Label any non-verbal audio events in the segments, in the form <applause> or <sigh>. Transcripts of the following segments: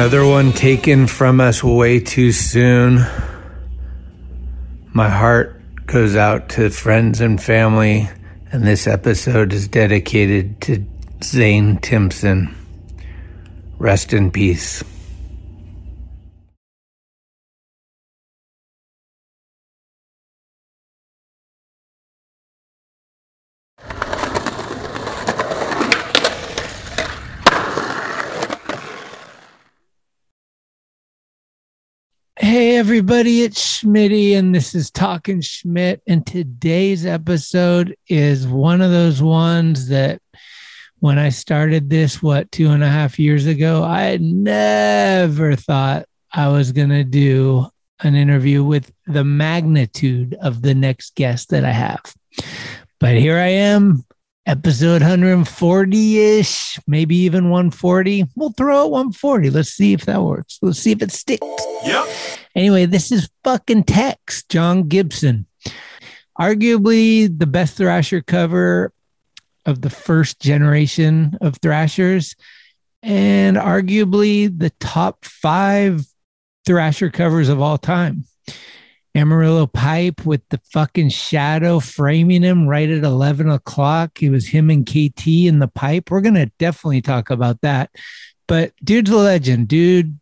Another one taken from us way too soon. My heart goes out to friends and family, and this episode is dedicated to Zane Timpson. Rest in peace. Hey everybody, it's Schmitty, and this is Talking Schmidt. And today's episode is one of those ones that when I started this, what, two and a half years ago, I had never thought I was going to do an interview with the magnitude of the next guest that I have. But here I am, episode 140 ish, maybe even 140. We'll throw it 140. Let's see if that works. Let's see if it sticks. Yep. Anyway, this is fucking Tex, John Gibson. Arguably the best Thrasher cover of the first generation of Thrashers, and arguably the top five Thrasher covers of all time. Amarillo Pipe with the fucking shadow framing him right at 11 o'clock. It was him and KT in the pipe. We're going to definitely talk about that. But dude's a legend. Dude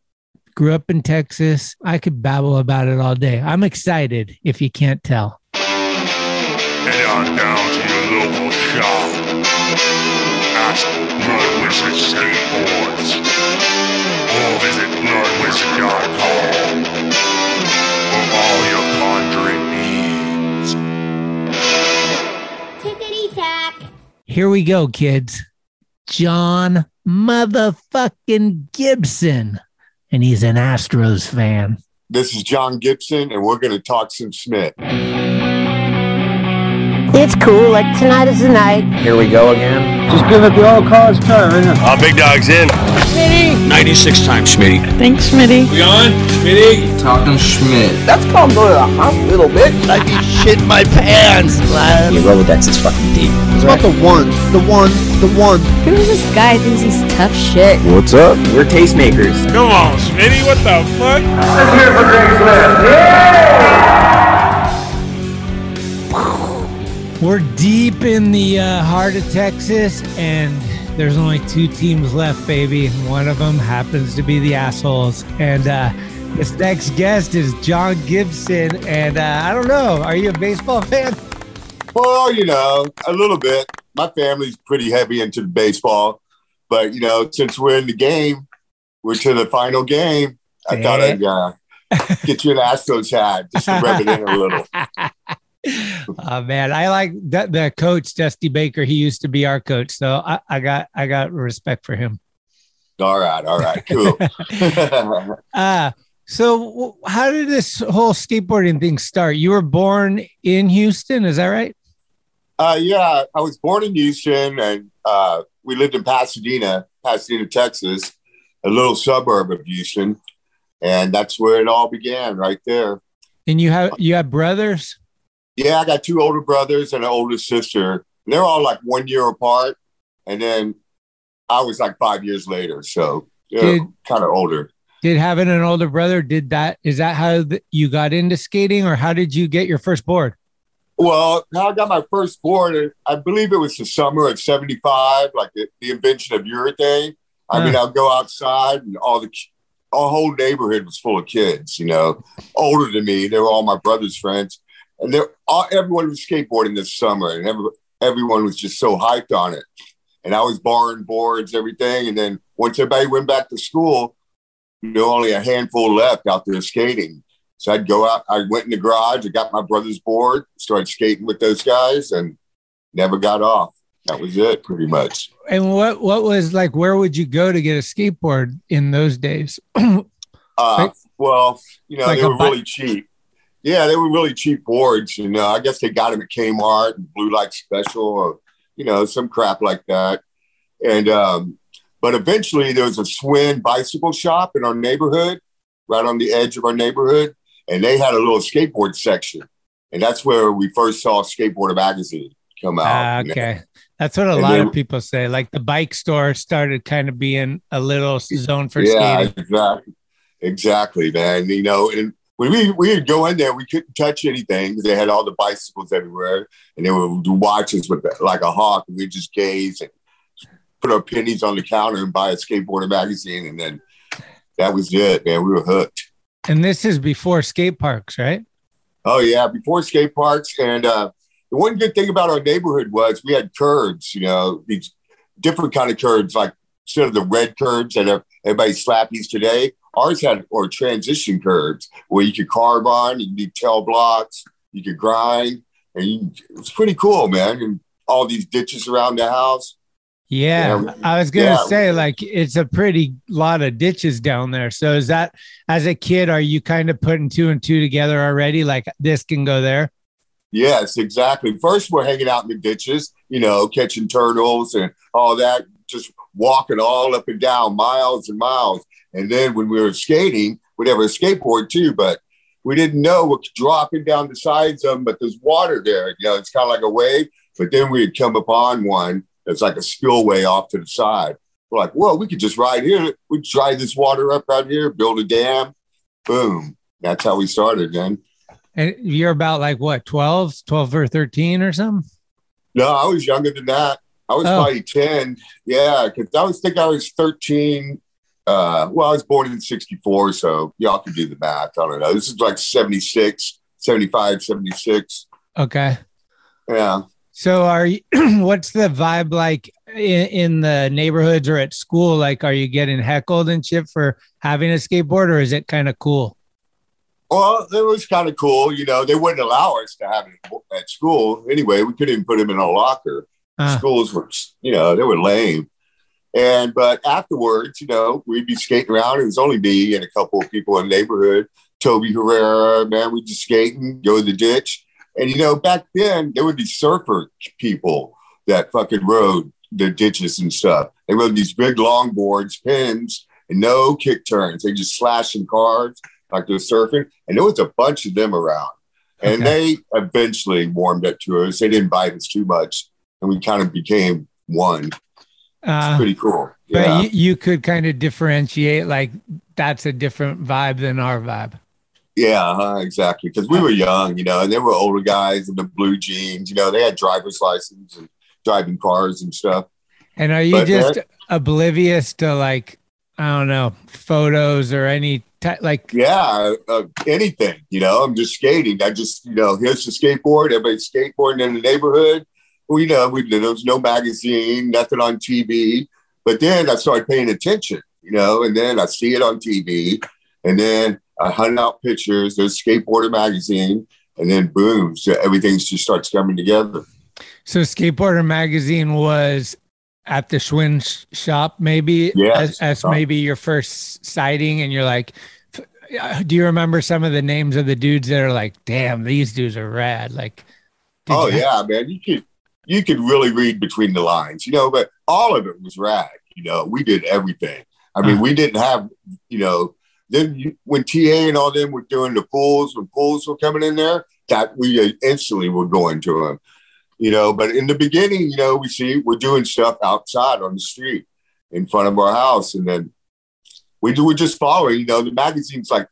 grew up in Texas. I could babble about it all day. I'm excited if you can't tell. Head on down to your local shop. Ask Blood Wizard Skateboards. Or visit bloodwizard.com Here we go, kids. John motherfucking Gibson. And he's an Astros fan. This is John Gibson, and we're going to talk some Schmidt. It's cool. Like tonight is the night. Here we go again. Just give it the old college try, ain't it? Uh, big dog's in. 96 times, Schmitty. Thanks, Smitty. We on? Smitty? Talking Schmidt. That's called going to the hospital, bitch. I'd be shitting my pants. Your Rolodex is fucking deep. It's about the one, the one, the one. Who is this guy who thinks he's tough shit? What's up? We're tastemakers. Come on, Smitty, what the fuck? We're deep in the uh, heart of Texas, and there's only two teams left, baby. One of them happens to be the assholes. And uh, this next guest is John Gibson. And uh, I don't know, are you a baseball <laughs> fan? Well, you know, a little bit. My family's pretty heavy into baseball, but you know, since we're in the game, we're to the final game. I thought I'd uh, get you an Astros hat just to rub it in a little. <laughs> Oh <laughs> man, I like that the coach Dusty Baker. He used to be our coach, so I, I got I got respect for him. All right, all right, cool. <laughs> <laughs> Uh so how did this whole skateboarding thing start? You were born in Houston, is that right? uh, yeah, I was born in Houston, and uh, we lived in Pasadena, Pasadena, Texas, a little suburb of Houston, and that's where it all began, right there. And you have you have brothers? Yeah, I got two older brothers and an older sister. They're all like one year apart. And then I was like five years later. So kind of older. Did having an older brother did that? Is that how th- you got into skating, or how did you get your first board? Well, how I got my first board, I believe it was the summer of 75, like the, the invention of urethane. I mean, I'll go outside and all the, our whole neighborhood was full of kids, you know, older than me. They were all my brother's friends. And they're all, everyone was skateboarding this summer and every, everyone was just so hyped on it. And I was borrowing boards, everything. And then once everybody went back to school, you know, only a handful left out there skating. So I'd go out, I went in the garage, I got my brother's board, started skating with those guys and never got off. That was it pretty much. And what what was like? Where would you go to get a skateboard in those days? <clears throat> Uh, Like- well, you know, like they were really cheap. Yeah, they were really cheap boards. You know, I guess they got them at Kmart and Blue Light Special or, you know, some crap like that. And, um, but eventually there was a Schwinn bicycle shop in our neighborhood, right on the edge of our neighborhood. And they had a little skateboard section. And that's where we first saw Skateboarder Magazine come out. Know. okay. That's what a And lot of people say. Like the bike store started kind of being a little zone for yeah, skating. exactly, exactly, man. You know, and when we we would go in there, we couldn't touch anything because they had all the bicycles everywhere, and they would watch us with like a hawk, and we just gaze and put our pennies on the counter and buy a skateboarder magazine, and then that was it, man. We were hooked. And this is before skate parks, right? Oh yeah, before skate parks, and uh, the one good thing about our neighborhood was we had curbs. You know, these different kind of curbs, like instead of the red curbs that everybody slappies today, ours had or transition curves where you could carve on, you could do tail blocks, you could grind, and you, it was pretty cool, man. And all these ditches around the house. Yeah, Yeah, I was gonna yeah. say like it's a pretty lot of ditches down there. So is that as a kid, are you kind of putting two and two together already? Like this can go there. Yes, exactly. First, we're hanging out in the ditches, you know, catching turtles and all that, just walking all up and down miles and miles. And then when we were skating, we'd have a skateboard too, but we didn't know what dropping down the sides of them, but there's water there. You know, it's kind of like a wave. But then we'd come upon one that's like a spillway off to the side. We're like, whoa, we could just ride here. We dry this water up right here, build a dam. Boom. That's how we started, then. And you're about like what, 12, 12 or 13 or something? No, I was younger than that. I was Oh. probably 10. Yeah, because I was think I was 13. Uh, well, I was born in 64, so y'all can do the math. I don't know. This is like 76, 75, 76. Okay. Yeah. So are you, <clears throat> what's the vibe like in, in the neighborhoods or at school? Like, are you getting heckled and shit for having a skateboard or is it kind of cool? Well, it was kind of cool. You know, they wouldn't allow us to have it at school. Anyway, we couldn't even put them in a locker. Uh, Schools were, you know, they were lame. And but afterwards, you know, we'd be skating around. It was only me and a couple of people in the neighborhood. Toby Herrera, man, we'd just skating, go to the ditch. And you know, back then there would be surfer people that fucking rode the ditches and stuff. They rode these big long boards, pins, and no kick turns. They just slashing cards like they're surfing. And there was a bunch of them around. And Okay. they eventually warmed up to us. They didn't bite us too much. And we kind of became one. Uh, Pretty cool. but you, you could kind of differentiate like that's a different vibe than our vibe. Yeah, uh-huh, exactly. Because we were young, you know, and there were older guys in the blue jeans. You know, they had driver's license and driving cars and stuff. And are you But just oblivious to like, I don't know, photos or any type like, Yeah, uh, anything. You know, I'm just skating. I just, you know, here's the skateboard. Everybody's skateboarding in the neighborhood. We know we there was no magazine, nothing on TV. But then I started paying attention, you know, and then I see it on TV, and then I hunt out pictures. There's Skateboarder magazine, and then boom, so everything just starts coming together. so Skateboarder Magazine was at the Schwinn sh- shop, maybe Yes. as, as maybe your first sighting. And you're like, uh, do you remember some of the names of the dudes that are like, damn, these dudes are rad? Like, oh you- yeah, man, you could you could really read between the lines, you know. But all of it was rad. You know, we did everything. I mean, Uh. we didn't have, you know, then you, when TA and all them were doing the pools, when pools were coming in there, that we instantly were going to them. You know, but in the beginning, you know, we see we're doing stuff outside on the street in front of our house, and then we do we're just following. You know, the magazine's like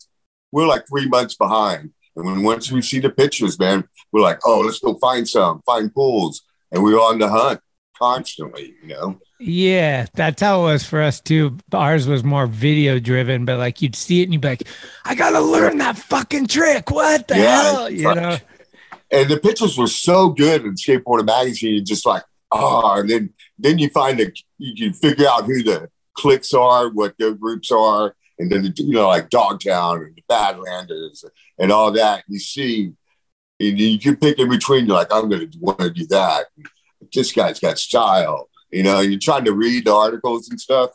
we're like three months behind, and when once we see the pictures, man, we're like, oh, let's go find some, find pools, and we're on the hunt constantly. You know, Yeah, that's how it was for us too. Ours was more video driven, but like you'd see it and you'd be like, I gotta learn that fucking trick. What the Yeah, hell? You like- know? and the pictures were so good in Skateboarder magazine. You're just like, oh, and then then you find that you can figure out who the cliques are, what their groups are, and then you know like Dogtown and the Badlanders and all that. You see, and you can pick in between. You're like, I'm going to want to do that. This guy's got style, you know. You're trying to read the articles and stuff.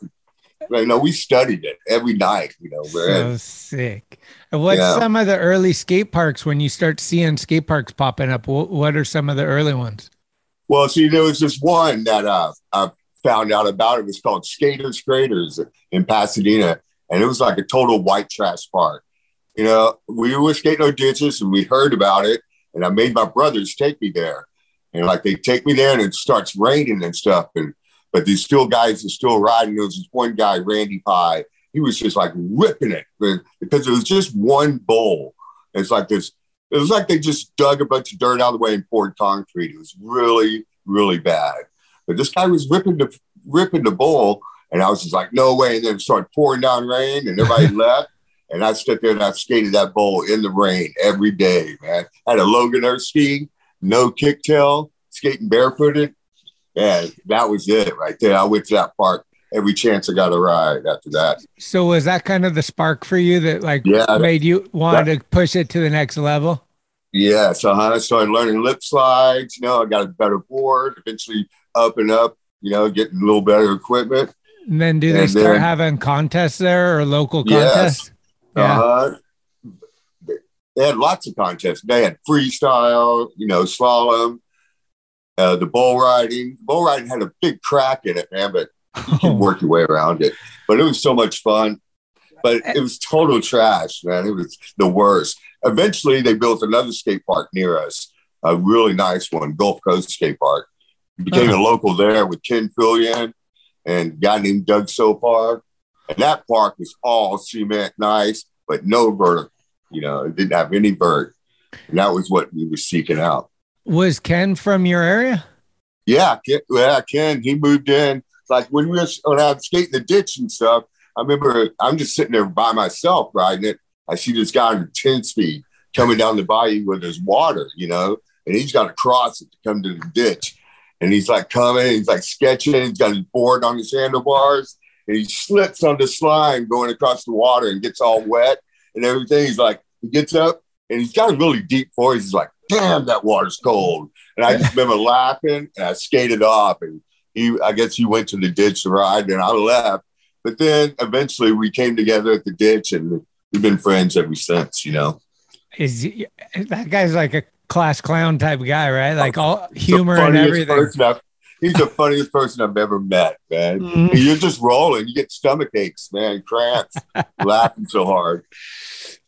You know, we studied it every night. You know, So sick. What's Yeah. some of the early skate parks when you start seeing skate parks popping up? What, what are some of the early ones? Well, see, there was this one that uh, I found out about. It was called Skaters Graders in Pasadena, and it was like a total white trash park. You know, we were skating our ditches and we heard about it, and I made my brothers take me there. And like they take me there and it starts raining and stuff. And but these still guys are still riding. There was this one guy, Randy Pye. He was just like ripping it because it was just one bowl. It's like this. It was like they just dug a bunch of dirt out of the way and poured concrete. It was really, really bad. But this guy was ripping the ripping the bowl, and I was just like, no way. And then it started pouring down rain, and everybody <laughs> left. And I stood there and I skated that bowl in the rain every day, man. I had a Logan ski, no kicktail, skating barefooted. And that was it right there. I went to that park every chance I got a ride after that. So was that kind of the spark for you that like Yeah, made you want to push it to the next level? Yeah, uh-huh. so I started learning lip slides. You know, I got a better board. Eventually, up and up. You know, getting a little better equipment. And then do they And start then- having contests there or local Yes. Yeah. Uh, they had lots of contests. They had freestyle, you know, slalom, uh, the bull riding. Bull riding had a big crack in it, man, but you can <laughs> work your way around it. But it was so much fun. But it was total trash, man. It was the worst. Eventually, they built another skate park near us, a really nice one, Gulf Coast Skate Park. Became a local there with Ken Fillion and guy named Doug Sopar. And that park was all cement, nice, but no vert. You know, it didn't have any vert. And that was what we were seeking out. Was Ken from your area? Yeah, Ken, yeah, Ken, he moved in. Like when we were when I was skating the ditch and stuff, I remember I'm just sitting there by myself riding it. I see this guy on 10 speed coming down the bayou where there's water, you know, and he's got to cross it to come to the ditch. And he's like coming, he's like sketching, he's got his board on his handlebars, and he slips on the slime going across the water and gets all wet and everything. He's like, he gets up and he's got a really deep voice. He's like, damn, that water's cold. And I just remember laughing and I skated off and he, I guess he went to the ditch to ride and I left. But then eventually we came together at the ditch and we've been friends ever since, you know. Is he- that guy's like a class clown type guy, right? Like all humor and everything. person I've- he's the funniest person I've ever met, man. Mhm. You're just rolling. You get stomach aches, man, cramps, <laughs> laughing so hard.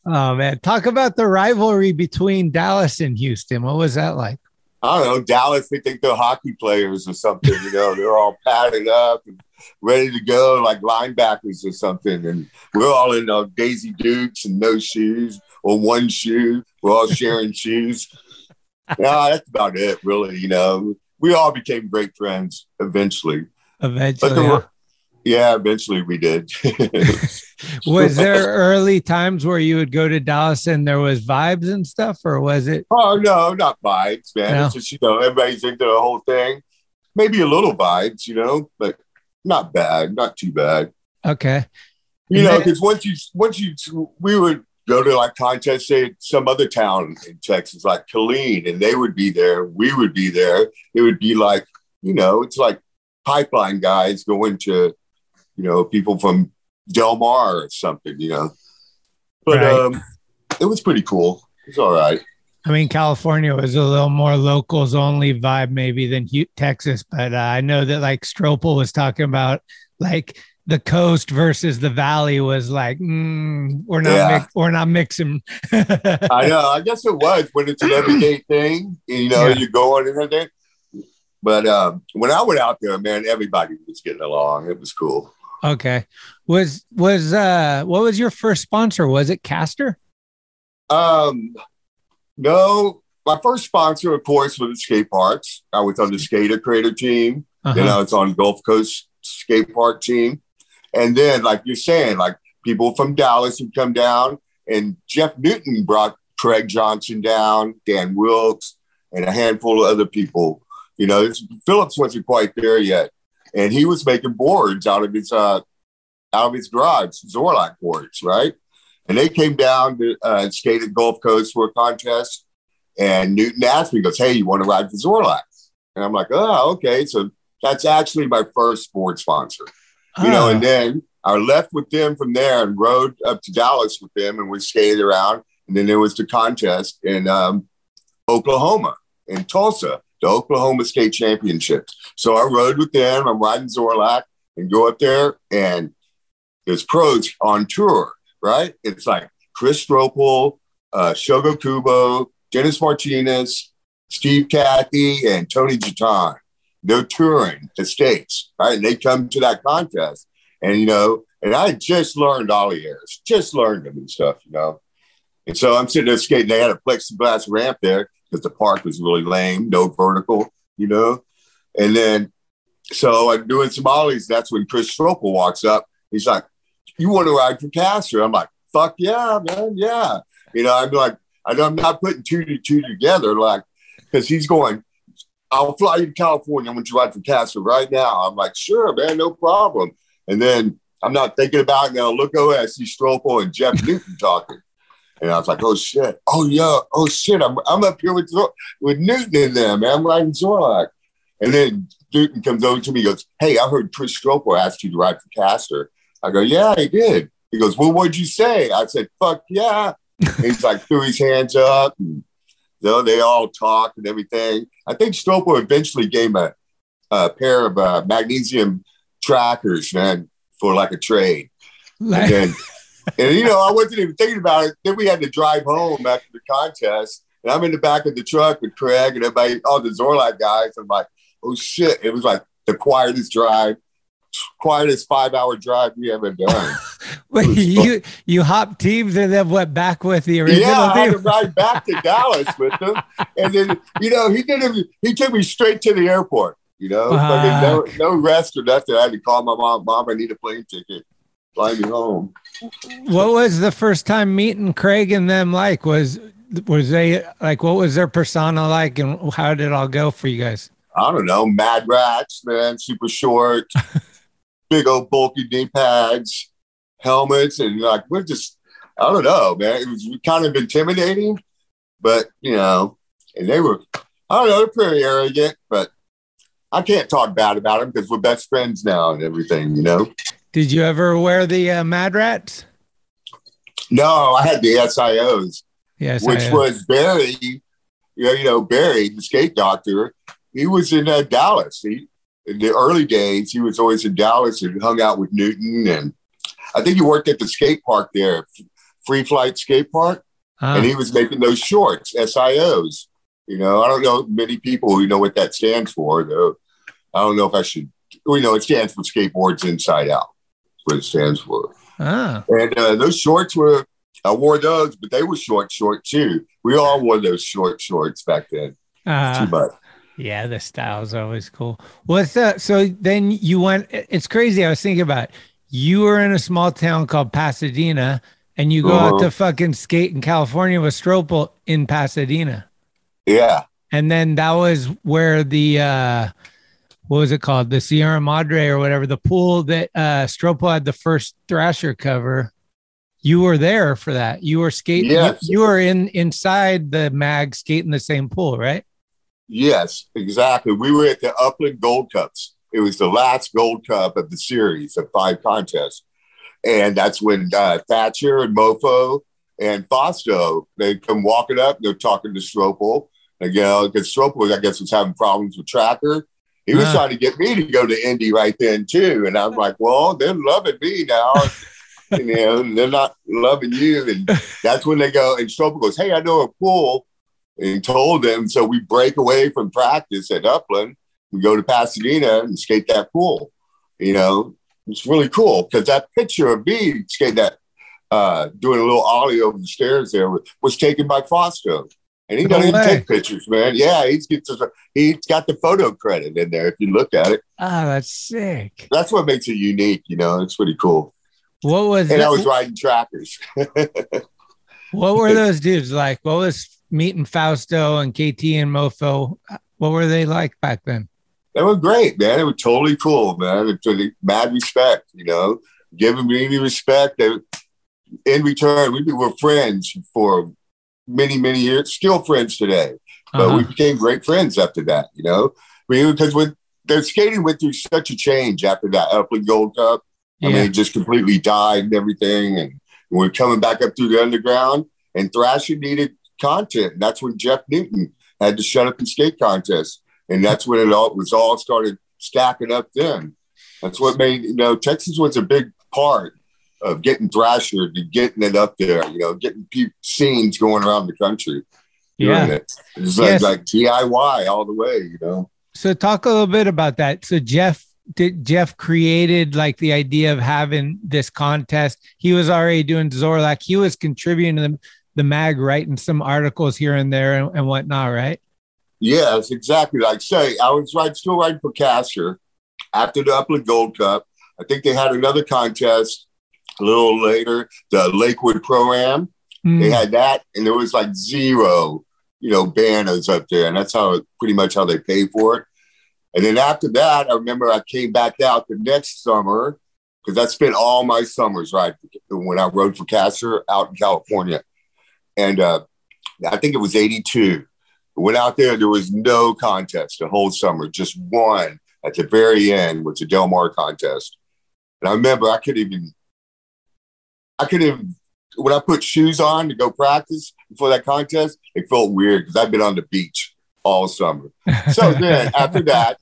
Oh man, talk about the rivalry between Dallas and Houston. What was that like? I don't know, Dallas, they think they're hockey players or something, you know, they're all padded up and ready to go like linebackers or something. And we're all in uh, Daisy Dukes and no shoes or one shoe. We're all sharing shoes. <laughs> Yeah, that's about it, really. You know, we all became great friends eventually. Eventually, huh? were, yeah, eventually we did. <laughs> was there early times where you would go to Dallas and there was vibes and stuff, or was it? Oh no, not vibes, man. No. It's just you know everybody's into the whole thing. Maybe a little vibes, you know, but not bad, not too bad. Okay, You And know, because once you once you we would go to like contests, say some other town in Texas, like Killeen, and they would be there, we would be there. It would be like you know, it's like pipeline guys going to you know people from Del Mar or something, you know. But Right. um, it was pretty cool. It's all right. I mean California was a little more locals only vibe maybe than Texas, but uh, I know that like Strople was talking about like the coast versus the valley was like mm, we're not Yeah. mix- we're not mixing. I know. I guess it was when it's an <clears throat> everyday thing. You know, Yeah. you go on and everything. But um, when I went out there, man, everybody was getting along. It was cool. Okay. Was was uh what was your first sponsor? Was it Caster? Um, no, my first sponsor, of course, was the skate parks. I was on the skater creator team. Uh-huh. Then I was on Gulf Coast skate park team. And then, like you're saying, like people from Dallas would come down, and Jeff Newton brought Craig Johnson down, Dan Wilkes, and a handful of other people. You know, Phillips wasn't quite there yet, and he was making boards out of his uh, out of his garage, Zorlac boards, right? And they came down to uh, and skated Gulf Coast for a contest. And Newton asked me, goes, Hey, you want to ride for Zorlac? And I'm like, Oh, okay. So that's actually my first board sponsor. You know, Ah, and then I left with them from there and rode up to Dallas with them and we skated around. And then there was the contest in um, Oklahoma, in Tulsa, the Oklahoma Skate Championships. So I rode with them. I'm riding Zorlac and go up there and there's pros on tour, right? It's like Chris Strople, uh, Shogo Kubo, Dennis Martinez, Steve Cathey, and Tony Jatan. They're touring the states, right? And they come to that contest, and you know, and I just learned ollie airs, just learned them and stuff, you know. And so I'm sitting there skating. They had a plexiglass ramp there because the park was really lame, no vertical, you know. And then, so I'm doing some ollies. That's when Chris Strople walks up. He's like, "You want to ride for Caster?" I'm like, "Fuck yeah, man, yeah." You know, I'm like, I'm not putting two to two together, like, because he's going. I'll fly you to California. I want you to ride for Caster right now. I'm like, sure, man, no problem. And then I'm not thinking about it now. Look over, I see Strople and Jeff Newton talking. And I was like, oh shit. Oh yeah. Oh shit. I'm, I'm up here with with Newton in there, man. I'm riding Zorlac. And then Newton comes over to me, goes, Hey, I heard Chris Strople asked you to ride for Castor. I go, Yeah, he did. He goes, Well, what'd you say? I said, Fuck yeah. <laughs> he's like threw his hands up and you know, they all talked and everything. I think Strople eventually gave him a, a pair of uh, magnesium trackers, man, for like a trade. and then <laughs> and you know, I wasn't even thinking about it. Then we had to drive home after the contest, and I'm in the back of the truck with Craig and everybody, all the Zorlac guys. I'm like, oh shit! It was like the quietest drive, quietest five hour drive we ever done. <laughs> Wait, you you hop teams and then went back with the original yeah, I had to ride back to Dallas with them, and then you know he did not He took me straight to the airport. You know, no, no rest or nothing. I had to call my mom. Mom, I need a plane ticket. Fly me home. What was the first time meeting Craig and them like? Was was they like what was their persona like and how did it all go for you guys? I don't know, mad rats, man, super short, <laughs> big old bulky knee pads, helmets, and like we're just, I don't know, man. It was kind of intimidating, but you know, and they were, I don't know, they're pretty arrogant, but I can't talk bad about them because we're best friends now and everything, you know. Did you ever wear the uh, Mad Rats? No, I had the SIOs, Yes, which was Barry, you know, you know, Barry, the skate doctor. He was in uh, Dallas. He, the early days, he was always in Dallas and hung out with Newton. And I think he worked at the skate park there, Free Flight Skate Park. Ah. And he was making those shorts, SIOs. You know, I don't know many people who know what that stands for, though. I don't know if I should, you know, it stands for Skateboards Inside Out. That's what it stands for. ah. And uh, those shorts were, I wore those, but they were short, short too. We all wore those short shorts back then. Uh, Too much. Yeah, the style's always cool. What's that? So then you went. It's crazy. I was thinking about. It. You were in a small town called Pasadena, and you go out Uh-huh. to fucking skate in California with Strople in Pasadena, Yeah. and then that was where the uh, what was it called? The Sierra Madre or whatever. The pool that uh, Strople had the first Thrasher cover. You were there for that. You were skating. Yes. You, you were in inside the mag skating the same pool, right? Yes, exactly. We were at the Upland Gold Cups. It was the last Gold Cup of the series of five contests. And that's when uh, Thatcher and Mofo and Fausto, they come walking up, they're talking to Strople. And, you know, because Strople, I guess, was having problems with Tracker. He was Ah. trying to get me to go to Indy right then, too. And I'm like, well, they're loving me now. <laughs> you know, and they're not loving you. And that's when they go, and Strople goes, hey, I know a pool and told them. So we break away from practice at Upland. We go to Pasadena and skate that pool. You know, it's really cool because that picture of me skating that, uh, doing a little ollie over the stairs there was, was taken by Fausto. And he No doesn't even take pictures, man. Yeah, he's gets he's got the photo credit in there if you look at it. Ah, that's sick. That's what makes it unique. You know, it's pretty cool. What was it? And that- I was riding trackers. <laughs> what were those dudes like? What was meeting Fausto and KT and Mofo? What were they like back then? They were great, man. They were totally cool, man. It's really mad respect, you know, giving me the respect. They, in return, we were friends for many, many years, still friends today. But we Uh-huh. became great friends after that, you know, because when their skating went through such a change after that Upland Gold Cup. I mean, it just completely died and everything. And we're coming back up through the underground, and Thrasher needed content. And that's when Jeff Newton had to shut up the skate contest. And that's when it all was all started stacking up then. That's what made, you know, Texas was a big part of getting Thrasher to getting it up there, you know, getting pe- scenes going around the country. Yeah. it. It's like, Yes. like DIY all the way, you know. So talk a little bit about that. So Jeff did Jeff created like the idea of having this contest. He was already doing Zorlac. He was contributing to the, the mag, writing some articles here and there and, and whatnot, right? Yes, exactly like say I was right still writing for Caster after the Upland Gold Cup. I think they had another contest a little later, the Lakewood Pro Am. Mm. They had that, and there was like zero, you know, banners up there, and that's how pretty much how they pay for it. And then after that, I remember I came back out the next summer because I spent all my summers right when I rode for Caster out in California, and uh, I think it was '82. Went out there, there was no contest the whole summer, just one at the very end was the Del Mar contest. And I remember I couldn't even, I couldn't even, when I put shoes on to go practice before that contest, it felt weird because I've been on the beach all summer. So then <laughs> after that,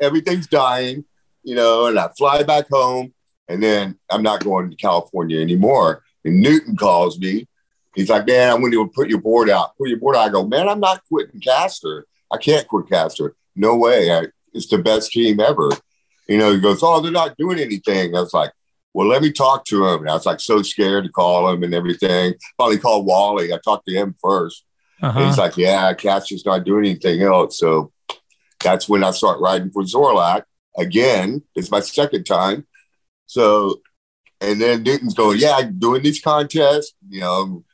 everything's dying, you know, and I fly back home and then I'm not going to California anymore. And Newton calls me. He's like, man, I'm going to put your board out. Put your board out. I go, man, I'm not quitting Caster. I can't quit Caster. No way. I, it's the best team ever. You know, he goes, oh, they're not doing anything. I was like, well, let me talk to him. And I was like so scared to call him and everything. Finally called Wally. I talked to him first. Uh-huh. he's like, yeah, Caster's not doing anything else. So that's when I start riding for Zorlac again. It's my second time. So, and then Newton's going, yeah, I'm doing these contests, you know,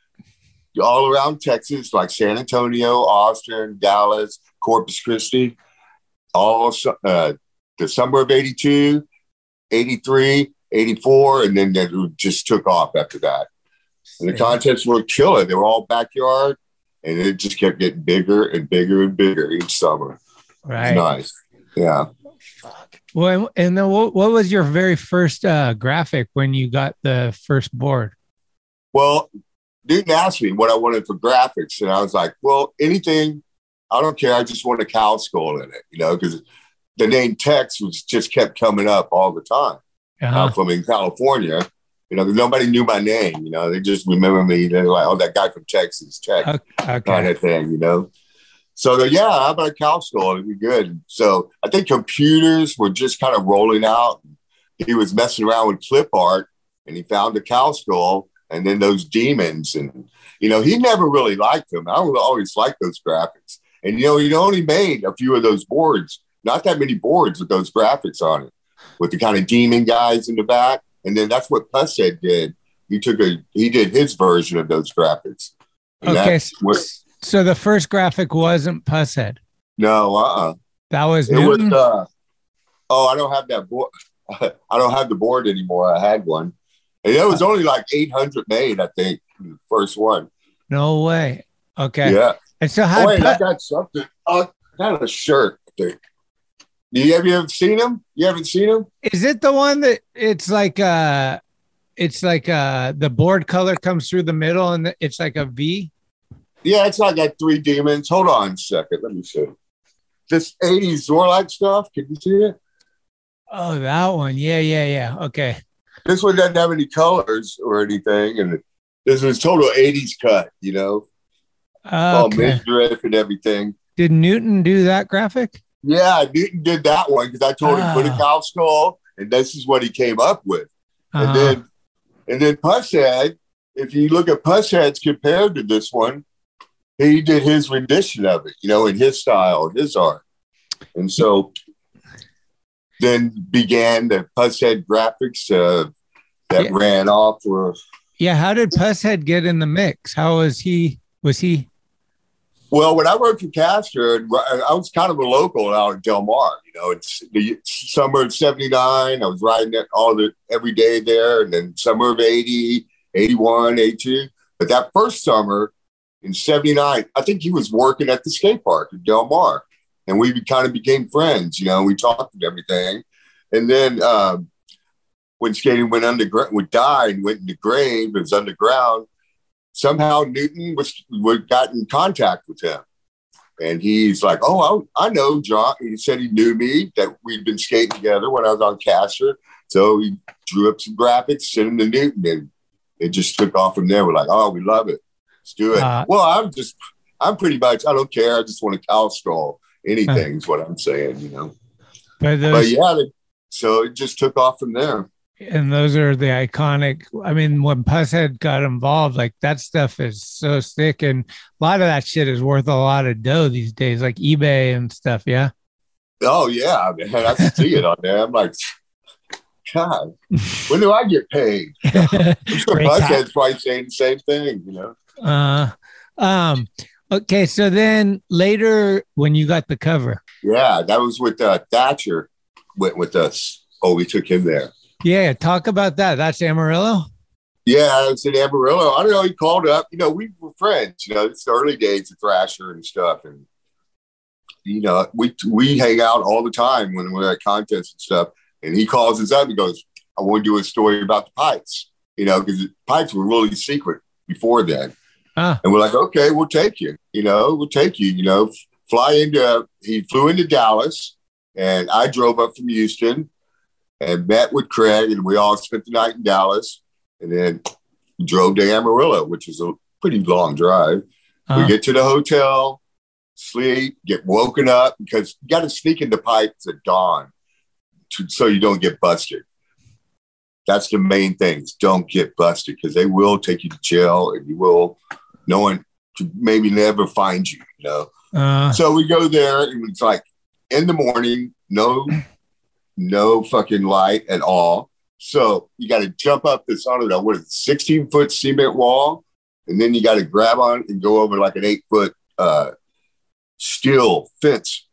all around Texas, like San Antonio, Austin, Dallas, Corpus Christi, all uh, the summer of 82, 83, 84, and then it just took off after that. And the contests were killer. They were all backyard, and it just kept getting bigger and bigger and bigger each summer. Right. nice. Yeah. Well, and then what, what was your very first uh, graphic when you got the first board? Well, Newton asked me what I wanted for graphics, and I was like, well, anything. I don't care. I just want a cow skull in it, you know, because the name Tex was just kept coming up all the time. Uh-huh. I'm from in California. You know, nobody knew my name. You know, they just remember me. They're like, "Oh, that guy from Texas, Tex." Okay. kind of thing, you know. So they're, yeah, how about a cow skull? It'd be good. So I think computers were just kind of rolling out. He was messing around with clip art and he found a cow skull and then those demons. And, you know, he never really liked them. I would always like those graphics. And, you know, he only made a few of those boards, not that many boards with those graphics on it, with the kind of demon guys in the back. And then that's what Pushead did. He took a, he did his version of those graphics. Okay. what- So the first graphic wasn't Pushead. no, uh-uh. That was It was. Uh, oh, I don't have that board. <laughs> I don't have the board anymore. I had one, and it was only like eight hundred made. I think the first one. no way. Okay. Yeah. And so Oh, how wait, Pu- I got something. Oh, I got a shirt. I think. You have you ever seen him? You haven't seen him? is it the one that it's like uh it's like uh the board color comes through the middle and it's like a V? Yeah, it's like got three demons. Hold on a second. Let me see. This 80s Zorlite stuff. Can you see it? Oh, that one. Yeah, yeah, yeah. Okay. This one doesn't have any colors or anything, and this was total 80s cut. You know, all Okay. midriff and everything. Did Newton do that graphic? Yeah, Newton did that one because I told him put a cow skull, and this is what he came up with. Uh-huh. And then, and then Pushead, if you look at Pushead's compared to this one, he did his rendition of it, you know, in his style, his art. And so then began the Pushead graphics uh, that Yeah. ran off for yeah, how did Pushead get in the mix? How was he was he Well, when I worked for Caster, I was kind of a local out in Del Mar. You know, it's the summer of 79. I was riding it all the every day there. And then summer of 80, 81, 82. But that first summer in 79, I think he was working at the skate park in Del Mar. And we kind of became friends, you know, we talked and everything. And then um, when skating went underground, would die and went in the grave, it was underground somehow Newton was, was got in contact with him. And he's like, Oh, I, I know John. He said he knew me, that we'd been skating together when I was on Caster. So he drew up some graphics, sent them to Newton, and it just took off from there. We're like, Oh, we love it. Let's do it. Uh, well, I'm just, I'm pretty much I don't care. I just want to cow anything is what I'm saying, you know. But But yeah, they, so it just took off from there. And those are the iconic. I mean, when Pushead got involved, like that stuff is so sick, and a lot of that shit is worth a lot of dough these days, like eBay and stuff. Yeah. Oh yeah, man, I see it on there. I'm like, God, when do I get paid? I'm <laughs> sure <laughs> Great probably saying the same thing, you know. Uh, um. Okay, so then later when you got the cover, Yeah, that was with uh, Thatcher went with us. Oh, we took him there. Yeah, talk about that. That's Amarillo. Yeah, it's in Amarillo. I don't know. He called up. You know, we were friends. You know, it's the early days of Thrasher and stuff, and you know, we we hang out all the time when we're at contests and stuff. And he calls us up and goes, "I want to do a story about the pipes." You know, because the pipes were really secret before then. Ah. And we're like, "Okay, we'll take you." You know, we'll take you. You know, fly into. He flew into Dallas, and I drove up from Houston and met with Craig, and we all <laughs> spent the night in Dallas and then drove to Amarillo, which is a pretty long drive. Uh, We get to the hotel, sleep, get woken up because you got to sneak into pipes at dawn to, so you don't get busted. That's the main things. Don't get busted because they will take you to jail and you will, no one maybe never find you, you know. uh, So we go there, and it's like in the morning, no, <laughs> no fucking light at all. So you got to jump up this, I don't know, what is it, 16 foot cement wall, and then you got to grab on and go over like an eight foot uh, steel fence.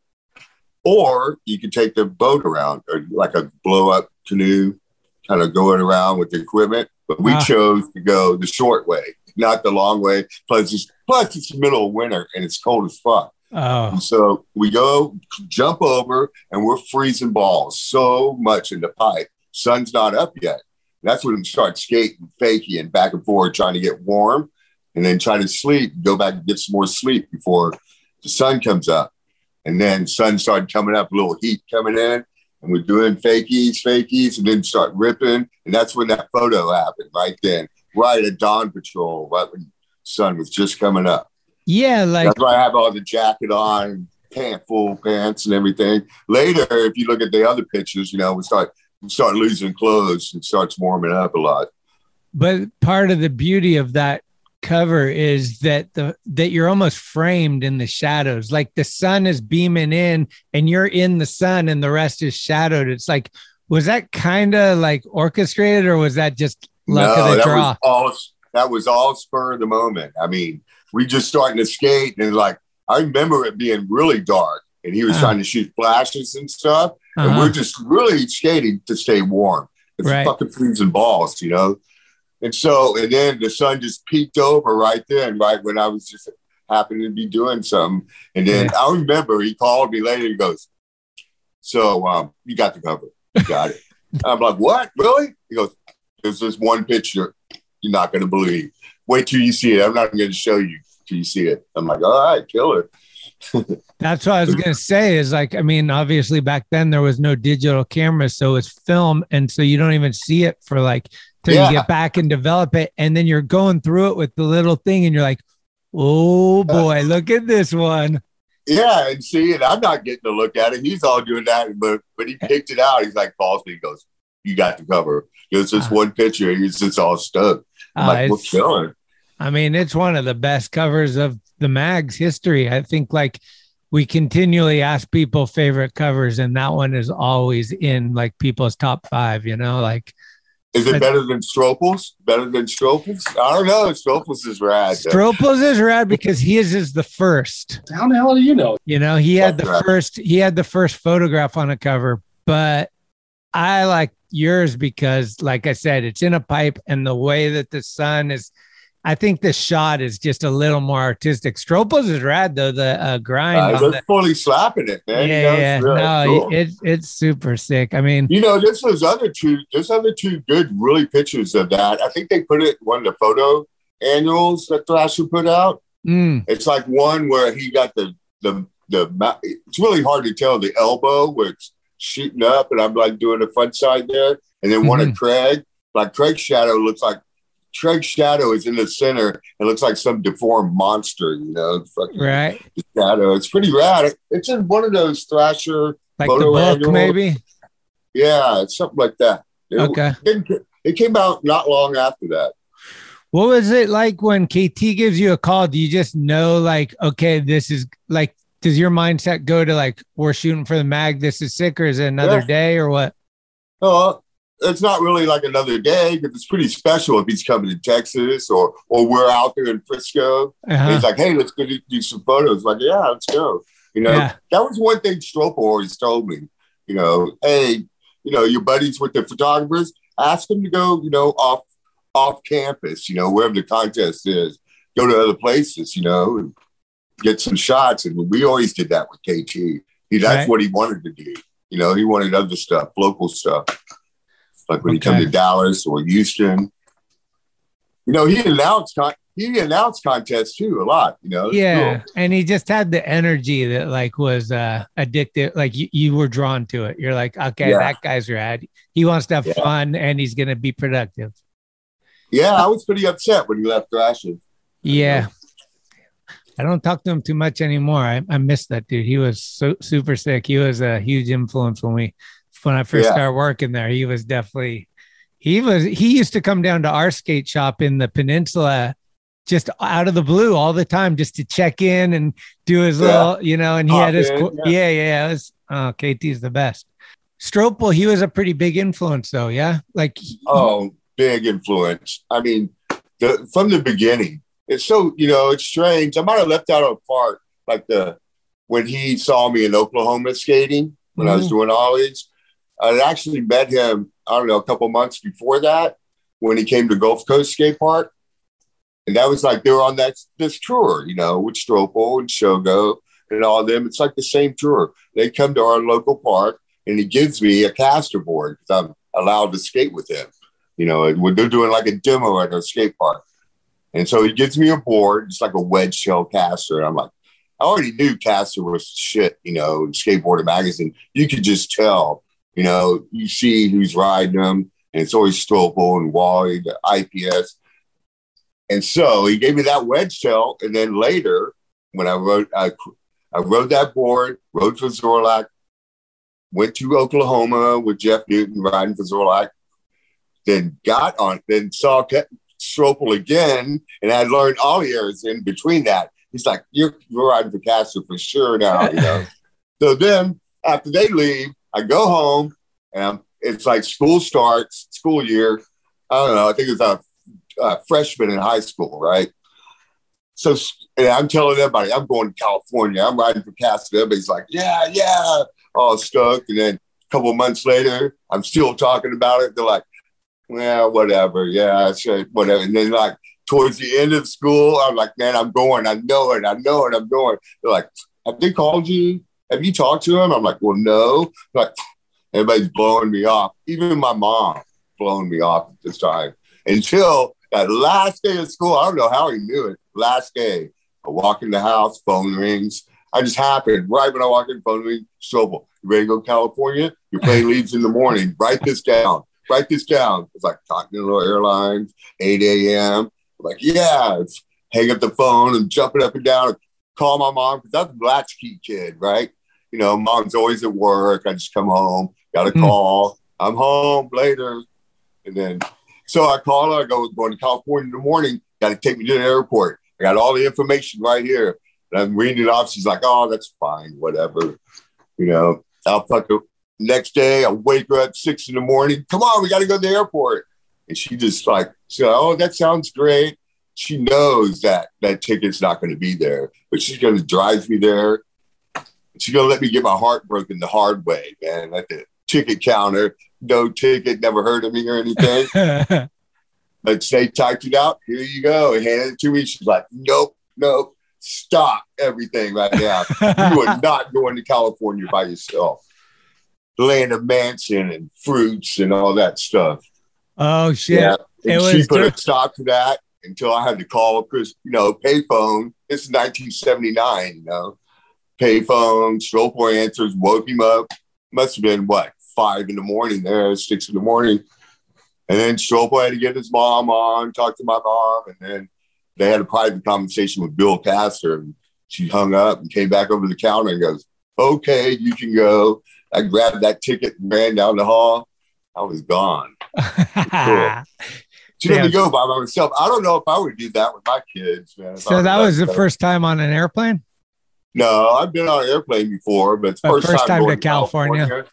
Or you can take the boat around, or like a blow up canoe, kind of going around with the equipment. But we Ah. chose to go the short way, not the long way. Plus, it's, plus it's the middle of winter and it's cold as fuck. Oh, so we go jump over and we're freezing balls so much in the pipe. Sun's not up yet. That's when we start skating, faking, and back and forth, trying to get warm and then try to sleep, go back and get some more sleep before the sun comes up. And then sun started coming up, a little heat coming in, and we're doing fakies, fakies, and then start ripping. And that's when that photo happened right then, right at dawn patrol, right when sun was just coming up. Yeah, like That's why I have all the jacket on, pant full pants and everything. Later, if you look at the other pictures, you know, we start we start losing clothes and starts warming up a lot. but part of the beauty of that cover is that the that you're almost framed in the shadows like the sun is beaming in and you're in the sun and the rest is shadowed it's like was that kind of like orchestrated or was that just luck of the that draw was all that was all spur of the moment. I mean, we just starting to skate and like I remember it being really dark and he was Uh. trying to shoot flashes and stuff. And Uh-huh. we're just really skating to stay warm. It's Right. fucking freezing balls, you know. And so, and then the sun just peeked over right then, right when I was just happening to be doing something. And then I remember he called me later and goes, "So, um, you got the cover? You got it?" <laughs> I'm like, "What? Really?" He goes, "There's this one picture you're not going to believe. Wait till you see it. I'm not going to show you till you see it." I'm like, "All right, killer." <laughs> that's what i was gonna say is like i mean obviously back then there was no digital camera so it's film and so you don't even see it for like till Yeah. you get back and develop it and then you're going through it with the little thing and you're like oh boy look at this one Yeah, and see, and I'm not getting to look at it. He's all doing that, but but he picked it out. He's like calls me, he goes, "You got the cover." There's this Uh-huh. one picture. He's just all stuck. I'm Uh, like, "We're it's- killing." I mean, it's one of the best covers of the mag's history. I think like we continually ask people favorite covers, and that one is always in like people's top five, you know, like Is it better than Strople's? Better than Strople's? I don't know. Strople's is rad. though. Strople's is rad because his is the first. How the hell do you know? You know, he had the That's first he had the first photograph on a cover, but I like yours because like I said, it's in a pipe and the way that the sun is I think the shot is just a little more artistic. Strople's is rad though, the uh, grind Uh, on they're the, fully slapping it, man. yeah, You know, yeah, it's really no, cool. it, it's super sick. I mean, You know, this was other two. There's other two good, really pictures of that. I think they put it in one of the photo annuals that Thrasher put out. mm, It's like one where he got the the the. It's really hard to tell the elbow where it's shooting up, and I'm like doing the front side there, and then one Mm-hmm. of Craig. Like Craig's shadow looks like Craig's shadow is in the center. It looks like some deformed monster, you know. Fucking Right. shadow. It's pretty rad. It's in one of those Thrasher. Like Photo the book, annual. maybe. Yeah, it's something like that. It, Okay. It, it came out not long after that. What was it like when KT gives you a call? Do you just know, like, okay, this is like, does your mindset go to like, we're shooting for the mag, this is sick, or is it another Yeah. day or what? Oh, it's not really like another day, because it's pretty special if he's coming to Texas or or we're out there in Frisco. Uh-huh. he's like, hey, let's go do, some photos. Like, yeah, let's go. You know, Yeah. that was one thing Strople always told me. You know, hey, you know, your buddies with the photographers, ask them to go, you know, off off campus, you know, wherever the contest is, go to other places, you know, and get some shots. And we always did that with KT. He, that's Right. what he wanted to do. You know, he wanted other stuff, local stuff. Like when he come to Dallas or Houston. You know, he announced con- he announced contests too a lot, you know. Yeah. cool. And he just had the energy that like was uh addictive. Like you, you were drawn to it. You're like, okay, Yeah. that guy's rad. He wants to have Yeah. fun and he's gonna be productive. Yeah, I was pretty upset when he left Thrashing. Yeah. I don't talk to him too much anymore. I, I miss that dude. He was so super sick. He was a huge influence when we when I first Yeah. started working there. He was definitely he was he used to come down to our skate shop in the peninsula just out of the blue all the time just to check in and do his Yeah. little, you know, and he had his in, yeah. yeah, yeah. It was oh KT's the best. Strople, he was a pretty big influence though, yeah. Like Oh, big influence. I mean, the, from the beginning, it's so you know it's strange. I might have left out a part like the when he saw me in Oklahoma skating when I was Mhm. doing ollies. I actually met him. I don't know a couple months before that when he came to Gulf Coast Skate Park, and that was like they were on that this tour, you know, with Strople and Shogo and all them. It's like the same tour. They come to our local park, and he gives me a caster board because I'm allowed to skate with him. You know, they're doing like a demo at our skate park. And so he gives me a board, it's like a wedge shell caster. And I'm like, I already knew caster was shit, you know, skateboarder magazine. You could just tell, you know, you see who's riding them, and it's always Strople and Wally, the IPS. And so he gave me that wedge shell. And then later, when I wrote, I, I rode that board, rode for Zorlac, went to Oklahoma with Jeff Newton riding for Zorlac, then got on, then saw Strople again, and I learned all the errors in between that. He's like, "You're, you're riding for Caster for sure now," you know. <laughs> so then after they leave, I go home, and I'm, it's like school starts, school year. I don't know. I think it's a, a freshman in high school, right? So I'm telling everybody, I'm going to California. I'm riding for Caster. Everybody's like, "Yeah, yeah," all stoked. And then a couple months later, I'm still talking about it. They're like, well, whatever. Yeah, sure, whatever. And then like towards the end of school, I'm like, man, I'm going. I know it. I know it. I'm going. They're like, have they called you? Have you talked to him? I'm like, well, no. Like everybody's blowing me off. Even my mom blowing me off at this time. Until that last day of school, I don't know how he knew it. Last day, I walk in the house, phone rings. I just happened right when I walk in, phone rings. Strople, you ready to go to California? Your plane leaves in the morning. Write this down write this down. It's like Continental Airlines, 8 a.m. Like, yeah, hang up the phone and jumping up and down, call my mom because I'm a latchkey kid, right? You know, mom's always at work. I just come home, got a Mm. call. I'm home later. And then, so I call her. I go, going to California in the morning. Got to take me to the airport. I got all the information right here. And I'm reading it off. She's like, oh, that's fine, whatever. You know, I'll fuck it. Next day, I wake her up six in the morning. Come on, we got to go to the airport. And she just like, so, oh, that sounds great. She knows that that ticket's not going to be there, but she's going to drive me there. She's going to let me get my heart broken the hard way, man. At the ticket counter, no ticket, never heard of me or anything. <laughs> but they typed it out. Here you go. And handed it to me. She's like, nope, nope, stop everything right now. you are <laughs> not going to California by yourself. Land of Manson and fruits and all that stuff. oh shit. Yeah. It And she put a stop to that until I had to call because you know, payphone. Is 1979, you know. Payphone, Strople answers, woke him up. Must have been what, five in the morning there, six in the morning. And then Strople had to get his mom on, talk to my mom, and then they had a private conversation with Bill Castor. And she hung up and came back over the counter and goes, "Okay, you can go." I grabbed that ticket and ran down the hall. I was gone. <laughs> She let me go by myself. I don't know if I would do that with my kids, man. So that was the first time on an airplane. No, I've been on an airplane before, but first, first time to going California.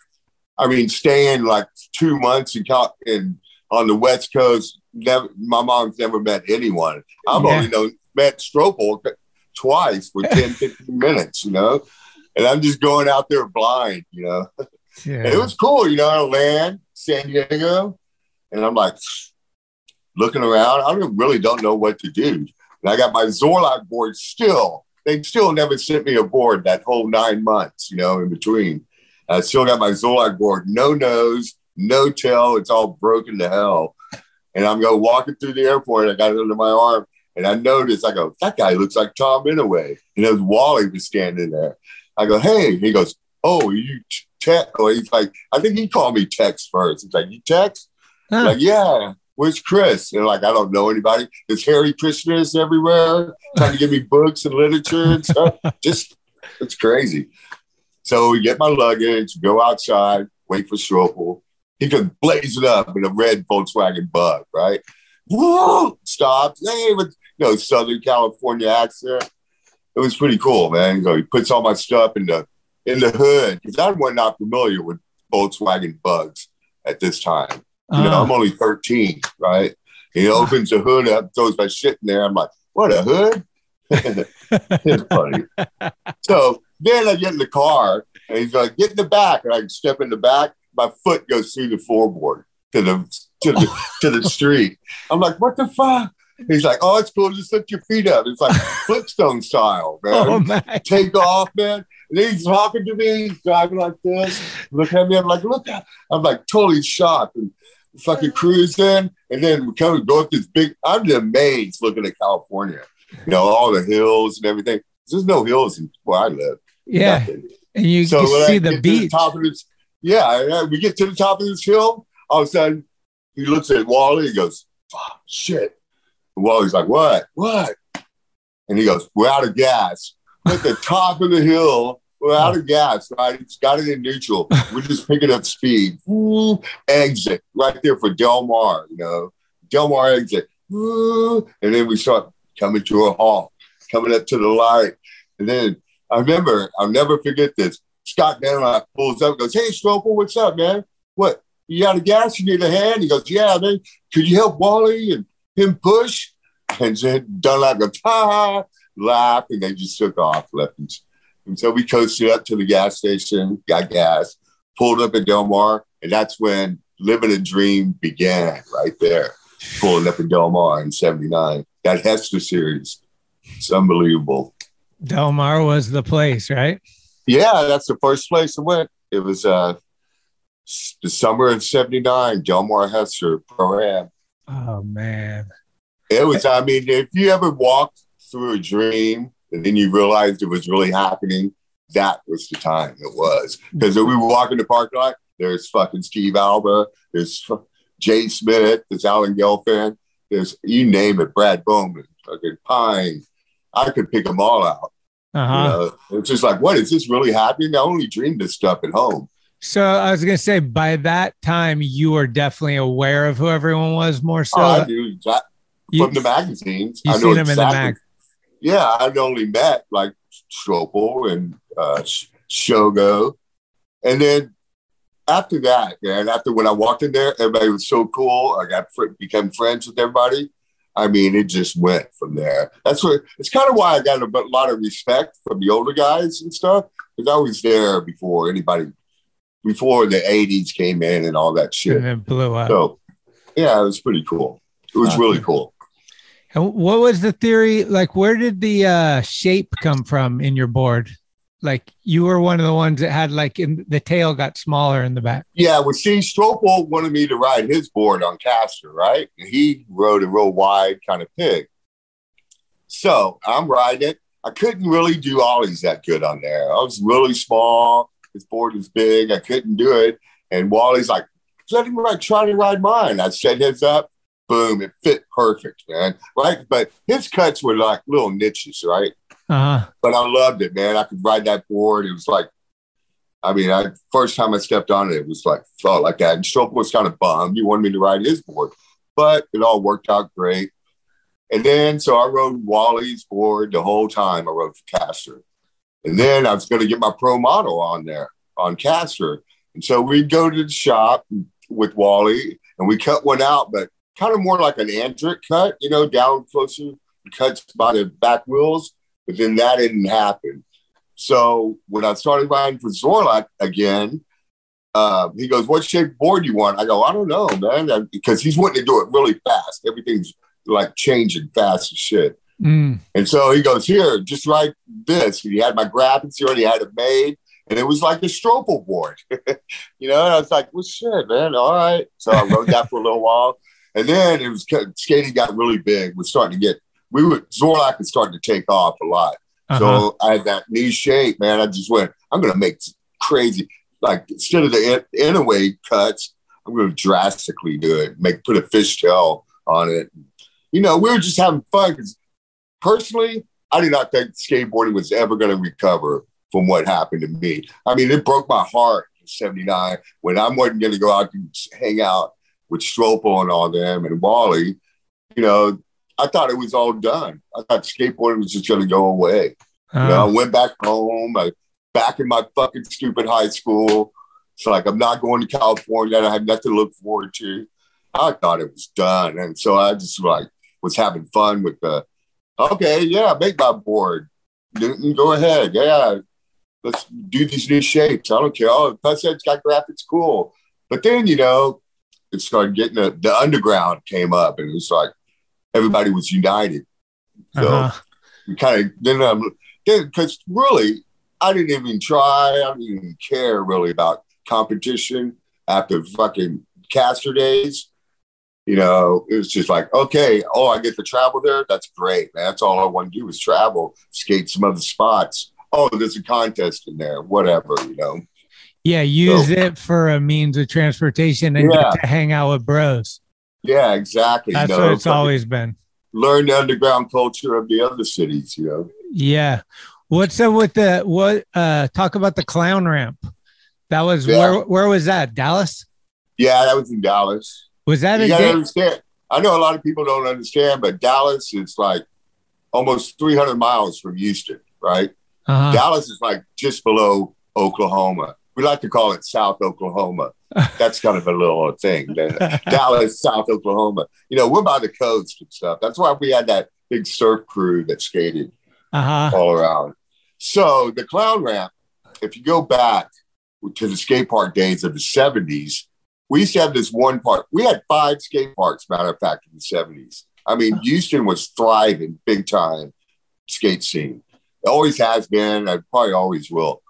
I mean, staying like two months in, Cal- in on the West Coast. Never, my mom's never met anyone. I've Yeah. only known met Strople twice for <laughs> 10, 15 minutes, you know. And I'm just going out there blind, you know. Yeah. And it was cool, you know. I land San Diego, and I'm like looking around. I don't, really don't know what to do. And I got my Zorlac board still. They still never sent me a board that whole nine months, you know, in between. I still got my Zorlac board, no nose, no tail. It's all broken to hell. And I'm going walking through the airport. I got it under my arm, and I noticed. I go, that guy looks like Tom Inouye. And it was Wally was standing there. I go, hey. He goes, oh, you text? Or oh, he's like, I think he called me Tex first. He's like, you text? Huh. Like, yeah. Where's Chris? And like, I don't know anybody. There's Hare Krishnas everywhere trying to give me books and literature and stuff. <laughs> Just, it's crazy. So we get my luggage, go outside, wait for Strople. He could blaze it up in a red Volkswagen Bug, right? Woo! Stops. Hey, with you know Southern California accent. It was pretty cool, man. So he puts all my stuff in the in the hood because I was not familiar with Volkswagen Bugs at this time. You know, Uh, I'm only 13, right? He opens the hood up, throws my shit in there. I'm like, what a hood? <laughs> it's funny. So then I get in the car and he's like, get in the back. And I step in the back. My foot goes through the floorboard to the to the to the <laughs> street. I'm like, what the fuck? He's like, oh, it's cool. Just lift your feet up. It's like <laughs> Flintstone style, man oh my! take off, man. And he's talking to me, he's driving like this, look at me. I'm like, look at, I'm like totally shocked and fucking cruising. And then we come and go up this big, I'm just amazed looking at California, you know, all the hills and everything. There's no hills in where I live. Yeah, Nothing. and you So I see the to beach. top of this, yeah, we get to the top of this hill. All of a sudden, he looks at Wally. He goes, "Fuck, shit." And Wally's like, "What? What?" And he goes, "We're out of gas. We're at the top of the hill. We're out of gas. Right? It's got <laughs> it in neutral. We're just picking up speed. Ooh, exit right there for Del Mar. You know, Del Mar exit. Ooh, and then we start coming to a halt, coming up to the light, and then I remember, I'll never forget this. Scott Dunlap pulls up, goes, Hey, Strople, what's up, man? What? You out of gas? You need a hand? He goes, Yeah, man. Could you help Wally and him push? And then Dunlap goes, Ha ha, laugh. And they just took off, left. And, and so we coasted up to the gas station, got gas, pulled up at Del Mar. And that's when Living a Dream began right there, pulling up in Del Mar in 79. That Hester series. It's unbelievable. Del Mar was the place, right? Yeah, that's the first place I went. It was uh the summer of '79. Del Mar Hester Pro Am. Oh man, It was. I mean, if you ever walked through a dream and then you realized it was really happening, that was the time. It was because we were walking the parking lot. There's fucking Steve Alba. There's Jay Smith. There's Alan Gelfand. There's you name it. Brad Bowman. Fucking Pine. I could pick them all out. uh You know? It's just like, what is this really happening? I only dreamed this stuff at home. So I was gonna say, by that time, you were definitely aware of who everyone was more so. oh, I knew that you, from the magazines. you I know seen them in the exactly- mag. Yeah, I'd only met like Strople and uh, Shogo. And then after that, man, after when I walked in there, everybody was so cool. I got fr- became friends with everybody. I mean, it just went from there. That's what it's kind of why I got a lot of respect from the older guys and stuff because I was there before anybody, before the 80s came in and all that shit. and blew up. So, yeah, it was pretty cool. It was really cool. And what was the theory? Like, where did the uh, shape come from in your board? Like, you were one of the ones that had like in the tail got smaller in the back. Yeah, well, see, Strople wanted me to ride his board on Caster, right? And he rode a real wide kind of pig. So I'm riding it. I couldn't really do ollies that good on there. I was really small. His board was big. I couldn't do it. And Wally's like let him like try to ride mine. I set his up, boom, it fit perfect, man. Right, but his cuts were like little niches, right? Uh-huh. But I loved it, man. I could ride that board. It was like, I mean, I first time I stepped on it, it was like felt like that. And Strople was kind of bummed. He wanted me to ride his board, but it all worked out great. And then so I rode Wally's board the whole time. I rode for Caster, and then I was going to get my pro model on there on Caster. And so we'd go to the shop with Wally, and we cut one out, but kind of more like an Andrecht cut, you know, down closer, cuts by the back wheels. But then that didn't happen. So when I started riding for Zorlac again, uh, he goes, "What shape board you want?" I go, "I don't know, man," because he's wanting to do it really fast. Everything's like changing fast as shit. Mm. And so he goes, "Here, just write this." And he had my graphics. Here, he already had it made, and it was like a Strople board, <laughs> you know. And I was like, "Well, shit, man. All right." So I wrote that for a little while, and then it was skating got really big. Was starting to get we were Zorlac was starting to take off a lot. Uh-huh. So I had that knee shape, man. I just went, I'm going to make crazy, like instead of the in- Inouye cuts, I'm going to drastically do it, make put a fishtail on it. You know, we were just having fun. 'cause personally, I did not think skateboarding was ever going to recover from what happened to me. I mean, it broke my heart in 79 when I wasn't going to go out and hang out with Strople and all them and Wally. You know, I thought it was all done. I thought skateboarding was just going to go away. You know, I Uh, went back home, I, back in my fucking stupid high school. It's like I'm not going to California. I have nothing to look forward to. I thought it was done, and so I just like was having fun with the. Okay, yeah, make my board. Newton, go ahead. Yeah, let's do these new shapes. I don't care. Oh, plus it's got graphics, cool. But then you know, it started getting the, the underground came up, and it was like everybody was united. So uh-huh. we kind of then um then because really I didn't even try. I didn't even care really about competition after fucking caster days. You know, it was just like, okay, oh, I get to travel there. That's great, man. That's all I want to do is travel, skate some other spots. Oh, there's a contest in there, whatever, you know. Yeah, use So- it for a means of transportation and Yeah. get to hang out with bros. Yeah, exactly. That's know, what it's always been. learn the underground culture of the other cities, you know. Yeah. What's up with the what uh talk about the clown ramp? That was Yeah. where where was that? Dallas? Yeah, that was in Dallas. Was that you gotta understand. I know a lot of people don't understand, but Dallas is like almost 300 miles from Houston, right? Uh-huh. Dallas is like just below Oklahoma. We like to call it South Oklahoma. That's kind of a little thing. Dallas, South Oklahoma. You know, we're by the coast and stuff. That's why we had that big surf crew that skated Uh-huh. all around. So the clown ramp, if you go back to the skate park days of the 70s, we used to have this one park. We had five skate parks, matter of fact, in the 70s. I mean, Houston was thriving big time skate scene. It always has been, and probably always will.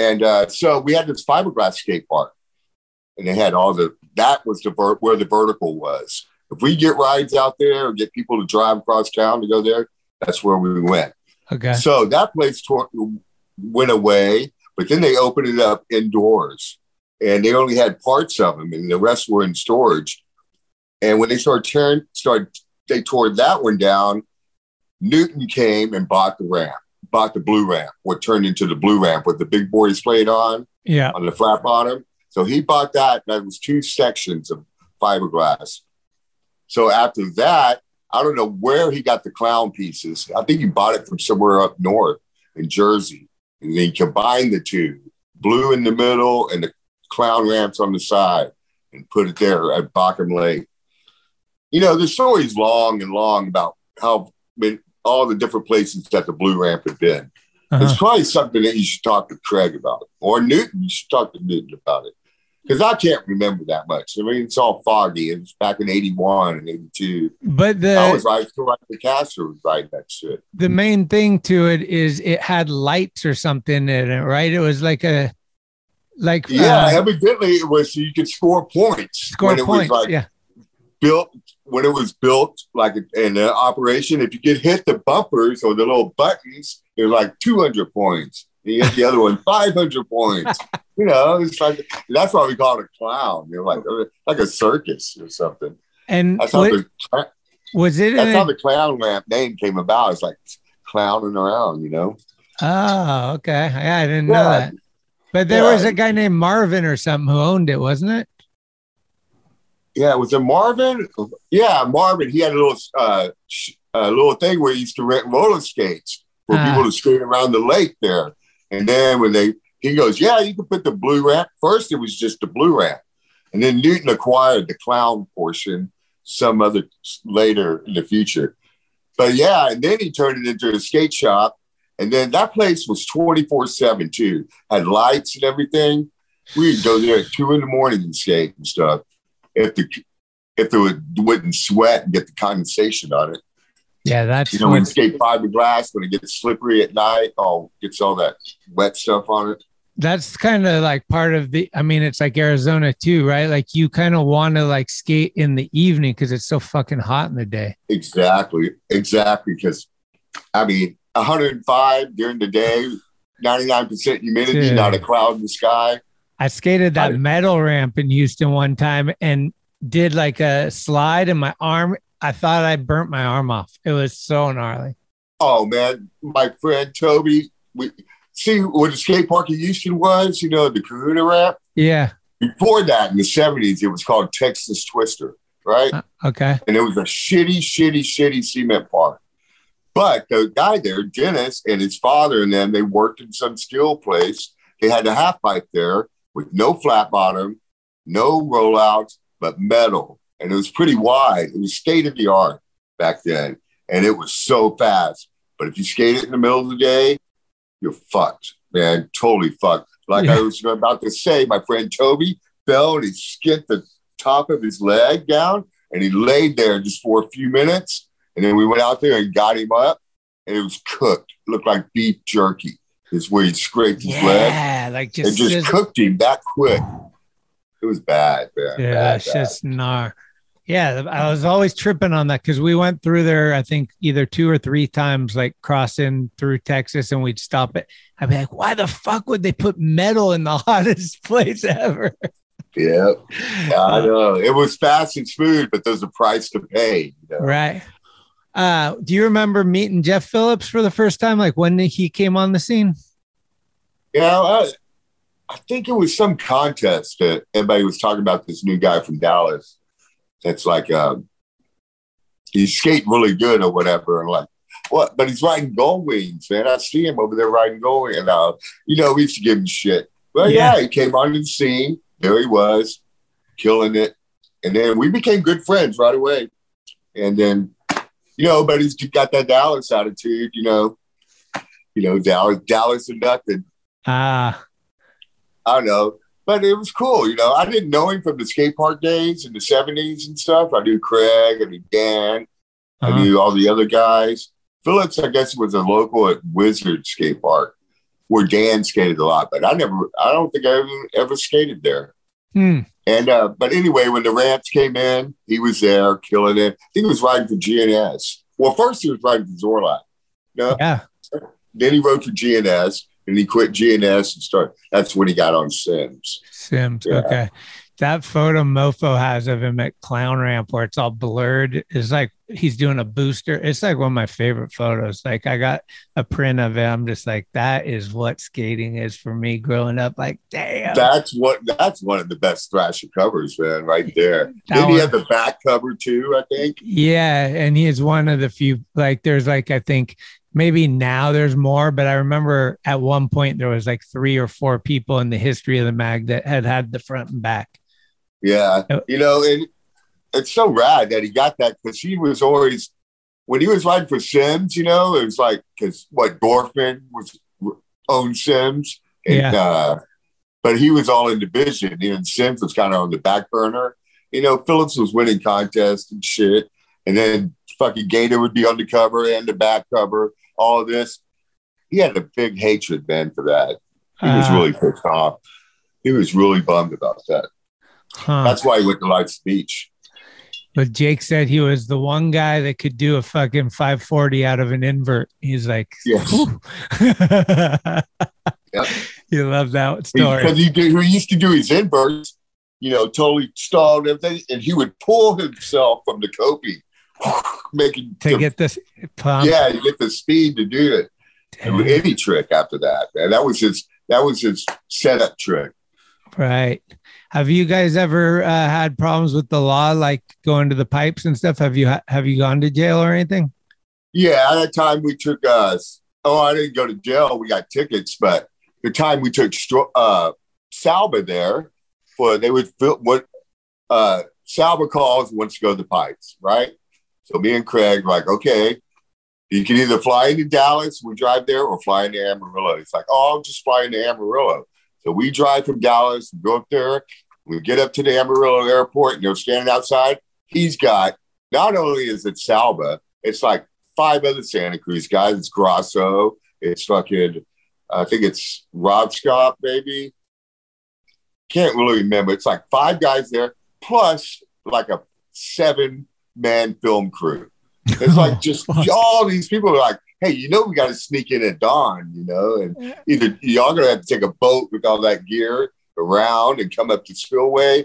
And uh, so we had this fiberglass skate park, and they had all the that was the ver- where the vertical was. If we get rides out there or get people to drive across town to go there, that's where we went. Okay. So that place went away, but then they opened it up indoors, and they only had parts of them, and the rest were in storage. And when they started tearing, started they tore that one down. Newton came and bought the ramp, bought the blue ramp, what turned into the blue ramp with the big boys played on Yeah. on the flat bottom. So he bought that. That was two sections of fiberglass. So after that, I don't know where he got the clown pieces. I think he bought it from somewhere up north in Jersey. And then he combined the two, blue in the middle and the clown ramps on the side, and put it there at Bockham Lake. You know, the story's long and long about how all the different places that the blue ramp had been. Uh-huh. It's probably something that you should talk to Craig about, or Newton. You should talk to Newton about it because I can't remember that much. I mean, it's all foggy. It was back in '81 and '82. But I was the right. Like the caster was right that shit. the main thing to it is it had lights or something in it, right? It was like a like Yeah, uh, evidently it was so you could score points score points. was like yeah. built when it was built like in an operation. If you get hit the bumpers or the little buttons, it was like 200 points. And you hit the other one <laughs> 500 points. You know, it's like that's why we call it a clown. You know, like like a circus or something. And That's how what- the was it? that's how the clown ramp name came about. It's like clowning around. You know. oh, okay. Yeah, I didn't know that. But there Yeah. was a guy named Marvin or something who owned it, wasn't it? Yeah, was it Marvin? Yeah, Marvin. He had a little uh, sh- a little thing where he used to rent roller skates for Ah. people to skate around the lake there. And then when they, he goes, yeah, you can put the blue ramp. First, it was just the blue ramp, and then Newton acquired the clown portion some other later in the future. But yeah, and then he turned it into a skate shop, and then that place was twenty four seven too, had lights and everything. We'd go there at two in the morning and skate and stuff if the if it would, wouldn't sweat and get the condensation on it. Yeah, that's You know, when skate fiberglass, when it gets slippery at night, oh, gets all that wet stuff on it. that's kind of like part of the I mean, it's like Arizona too, right? Like you kind of want to like skate in the evening because it's so fucking hot in the day. Exactly, exactly. Because I mean, 105 during the day, 99% humidity, Yeah. not a cloud in the sky. I skated that metal ramp in Houston one time and did like a slide and my arm I thought I burnt my arm off. It was so gnarly. Oh man, my friend Toby, we see what the skate park in Houston was. You know, the Kahuna ramp. Yeah. Before that, in the 70s, it was called Texas Twister, right? Uh, Okay. and it was a shitty, shitty, shitty cement park. But the guy there, Dennis, and his father and them, they worked in some steel place. They had a half pipe there with no flat bottom, no rollouts, but metal. And it was pretty wide. It was state of the art back then. And it was so fast. But if you skate it in the middle of the day, you're fucked, man. Totally fucked. Like I was about to say, my friend Toby fell and he skinned the top of his leg down and he laid there just for a few minutes. And then we went out there and got him up, and it was cooked. It looked like beef jerky. Is where he scraped his leg Yeah, like and just, just sizzle- cooked him that quick. It was bad, man. yeah, Bad, just gnar. Yeah, I was always tripping on that because we went through there, I think either two or three times, like crossing through Texas, and we'd stop it. I'd be like, why the fuck would they put metal in the <laughs> hottest place ever? Yeah, I uh, know. It was fast and smooth, but there's a price to pay. You know? Right. Uh, do you remember meeting Jeff Phillips for the first time? Like when he came on the scene? Yeah, I, I think it was some contest that everybody was talking about this new guy from Dallas. That's like um, he's skating really good or whatever, and like what? But he's riding gold wings, man. I see him over there riding gold wings, and uh, you know we used to give him shit. But Yeah. yeah. he came on the scene. There he was, killing it, and then we became good friends right away. And then, you know, but he's got that Dallas attitude, you know. You know, Dallas, Dallas and nothing. Ah, I don't know, but it was cool. You know, I didn't know him from the skate park days in the seventies and stuff. I knew Craig, I knew Dan, I uh-huh. knew all the other guys. Phillips, I guess, was a local at Wizard Skate Park where Dan skated a lot, but I never, I don't think I ever, ever skated there. Hmm. And uh, but anyway, when the ramps came in, he was there killing it. I think he was riding for G&S. Well, first he was riding for Zorlac. No, yeah. then he rode for G&S, and he quit G&S and started. That's when he got on Sims. Sims. Yeah. Okay. That photo Mofo has of him at Clown Ramp where it's all blurred is like he's doing a booster. It's like one of my favorite photos. Like I got a print of it. I'm just like, that is what skating is for me growing up. Like, damn. That's what. That's one of the best Thrasher covers, man, right there. Then he had the back cover too, I think. Yeah, and he is one of the few. Like, there's like I think maybe now there's more, but I remember at one point there was like three or four people in the history of the mag that had had the front and back. Yeah, Oh. you know, and it's so rad that he got that because he was always when he was riding for Sims. You know, it was like because what Dorfman was owned Sims, and, Yeah. uh, but he was all in division, and Sims was kind of on the back burner. You know, Phillips was winning contests and shit, and then fucking Gator would be on the cover and the back cover. All of this, he had a big hatred, man, for that. He was Uh, really pissed off. He was really bummed about that. Huh. That's why he went to Lights Beach. But Jake said he was the one guy that could do a fucking 540 out of an invert. He's like, Yes. <laughs> Yep. You love that story. Because he, he used to do his inverts, you know, totally stalled everything, and he would pull himself from the copy, <sighs> making to get this pump. yeah, to get the speed to do it. With any trick after that, man, that was his that was his setup trick. Right. Have you guys ever uh, had problems with the law, like going to the pipes and stuff? Have you have you gone to jail or anything? Yeah, at that time we took us. Oh, I didn't go to jail. We got tickets, but the time we took uh, Salba there for they would feel what uh, Salba calls wants to go to the pipes, right? So me and Craig like, okay, you can either fly into Dallas, we drive there, or fly into Amarillo. It's like, oh, I'll just fly into Amarillo. So we drive from Dallas, go up there, we get up to the Amarillo airport, and they're standing outside. He's got not only is it Salba, it's like five other Santa Cruz guys. It's Grosso, it's fucking, I think it's Rob Scott, maybe. Can't really remember. It's like five guys there, plus like a seven man film crew. It's like <laughs> just all these people are like, hey, you know, we got to sneak in at dawn, you know, and either y'all gonna have to take a boat with all that gear around and come up to Spillway,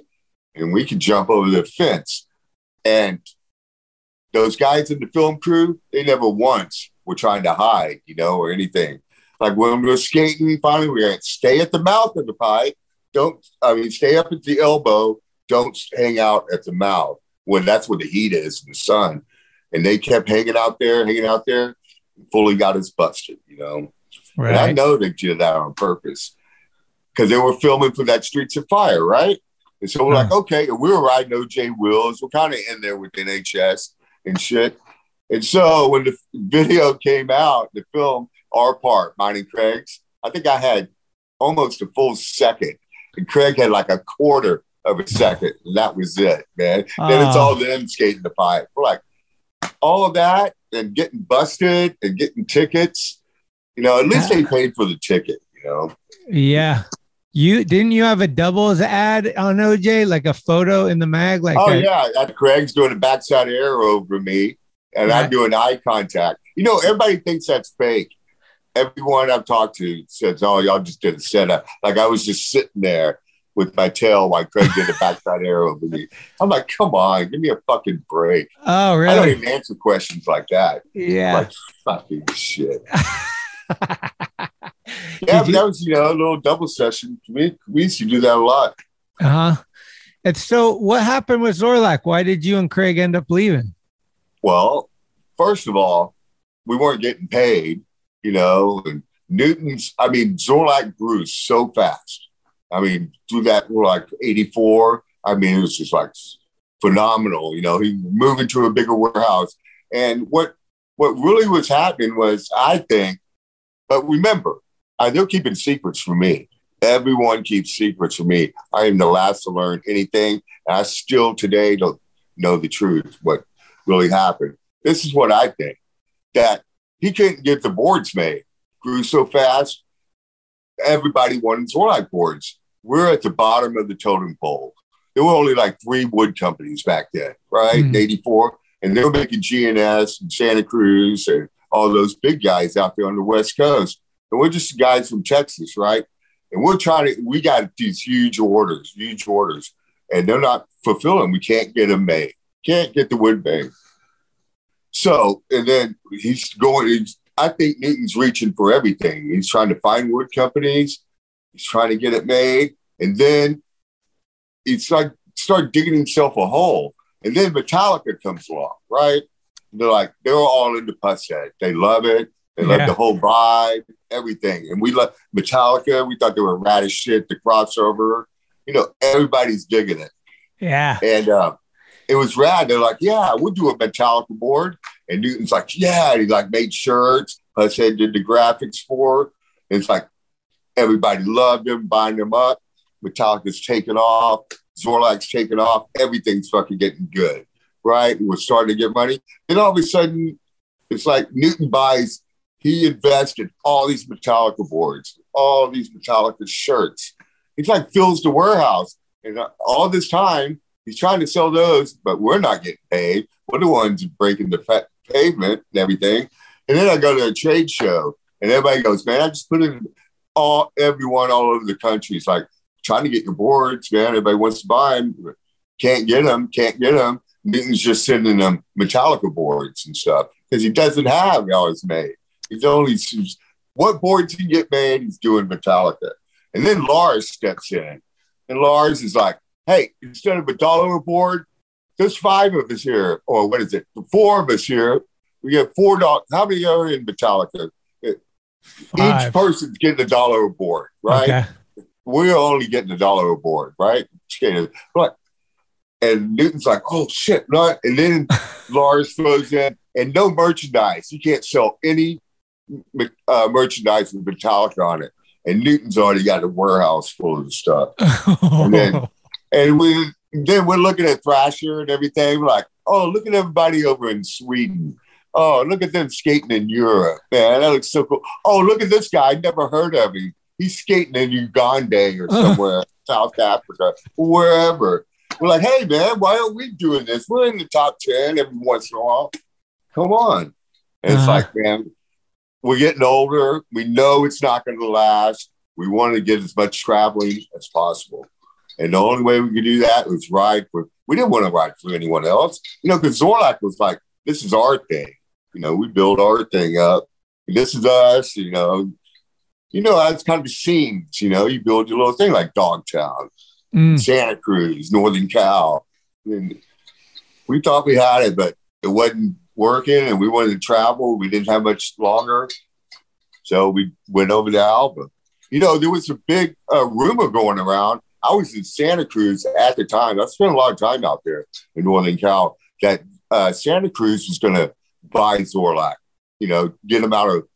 and we can jump over the fence. And those guys in the film crew, they never once were trying to hide, you know, or anything. Like when we were skating, finally we were stay at the mouth of the pipe. Don't I mean stay up at the elbow. Don't hang out at the mouth when that's where the heat is in the sun. And they kept hanging out there, hanging out there, fully got us busted, you know. Right. And I know they did that on purpose because they were filming for that Streets of Fire, right? And so we're hmm. like, okay, we were riding OJ Wheels. We're kind of in there with NHS and shit. And so when the <laughs> video came out, the film, our part, mine and Craig's, I think I had almost a full second. And Craig had like a quarter of a second. And that was it, man. Then it's Oh. all them skating the pipe. We're like, all of that and getting busted and getting tickets. You know, at least they paid for the ticket, you know. Yeah. You didn't you have a doubles ad on OJ, like a photo in the mag? Like Oh a- yeah, that Craig's doing a backside arrow over me, and Right. I'm doing eye contact. You know, everybody thinks that's fake. Everyone I've talked to says, "Oh, y'all just did a setup." Like I was just sitting there with my tail while Craig did a backside arrow over me. I'm like, "Come on, give me a fucking break." Oh, really? I don't even answer questions like that. Yeah. Like fucking shit. <laughs> Yeah, but you- that was you know a little double session. We we used to do that a lot. Uh huh. And so, what happened with Zorlac? Why did you and Craig end up leaving? Well, first of all, we weren't getting paid, you know, and Newton's, I mean, Zorlac grew so fast. I mean, through that, we're like 84. I mean, it was just like phenomenal. You know, he moved into a bigger warehouse. And what what really was happening was, I think, but remember, uh, they're keeping secrets from me. Everyone keeps secrets from me. I am the last to learn anything. I still today don't know the truth, what really happened. This is what I think that he couldn't get the boards made. Grew so fast, everybody wanted Zorlac boards. We're at the bottom of the totem pole. There were only like three wood companies back then, right? In 84. And they were making G&S and Santa Cruz and all those big guys out there on the West Coast. And we're just guys from Texas, right? And we're trying to, we got these huge orders, huge orders, and they're not fulfilling. We can't get them made, can't get the wood made. So, and then he's going, he's, I think Newton's reaching for everything. He's trying to find wood companies, he's trying to get it made. And then he's like, start digging himself a hole. And then Metallica comes along, right? They're like, they're all into Pushead. They love it. They love the whole vibe, everything. And we love Metallica. We thought they were rad as shit, the crossover. You know, everybody's digging it. Yeah. And uh, it was rad. They're like, yeah, we'll do a Metallica board. And Newton's like, yeah. And he like made shirts. Pushead did the graphics for. And it's like everybody loved him, buying them up. Metallica's taking off. Zorlac's taking off. Everything's fucking getting good, right? We're starting to get money. Then all of a sudden, it's like Newton buys. He invested all these Metallica boards, all these Metallica shirts. He's like fills the warehouse, and uh, all this time he's trying to sell those, but we're not getting paid. We're the ones breaking the pavement and everything. And then I go to a trade show, and everybody goes, "Man, I just put in all everyone all over the country is like trying to get your boards, man. Everybody wants to buy them, can't get them, can't get them. Newton's just sending them Metallica boards and stuff because he doesn't have ours made. He's only what boards he get made. He's doing Metallica, and then Lars steps in, and Lars is like, "Hey, instead of a dollar board, there's five of us here, or what is it? Four of us here. We get four dollars. How many are in Metallica? Five. Each person's getting a dollar a board, right? Okay. We're only getting a dollar a board, right? But and Newton's like, oh shit, not. And then <laughs> Lars throws in, and no merchandise. You can't sell any uh, merchandise with Metallica on it. And Newton's already got a warehouse full of stuff. <laughs> and then, and we then we're looking at Thrasher and everything. We're like, oh, look at everybody over in Sweden. Oh, look at them skating in Europe, man. That looks so cool. Oh, look at this guy. I never heard of him. He's skating in Uganda or somewhere, South Africa, wherever. We're like, hey, man, why aren't we doing this? We're in the top 10 every once in a while. Come on. And it's Uh-huh. like, man, we're getting older. We know it's not going to last. We want to get as much traveling as possible. And the only way we could do that was ride for, we didn't want to ride for anyone else, you know, because Zorlac was like, this is our thing. You know, we build our thing up. This is us, you know. You know, that's kind of scenes, you know, you build your little thing like Dogtown, Mm. Santa Cruz, Northern Cal. And we thought we had it, but it wasn't working and we wanted to travel. We didn't have much longer. So we went over to Alva. You know, there was a big uh, rumor going around. I was in Santa Cruz at the time. I spent a lot of time out there in Northern Cal that uh, Santa Cruz was going to buy Zorlac, you know, get him out of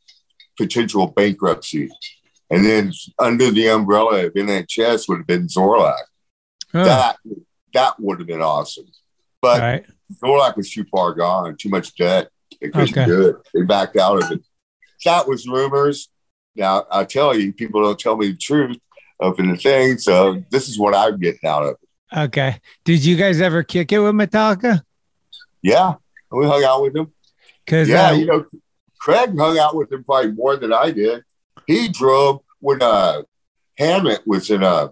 potential bankruptcy. And then under the umbrella of NHS would have been Zorlac. Huh. That that would have been awesome. But right. Zorlac was too far gone, too much debt. They couldn't Okay. do it. They backed out of it. That was rumors. Now I tell you, people don't tell me the truth of the thing. So this is what I'm getting out of it. Okay. Did you guys ever kick it with Metallica? Yeah, we hung out with him. Because Yeah, uh, you know, Craig hung out with him probably more than I did. He drove when uh, Hammett was in uh,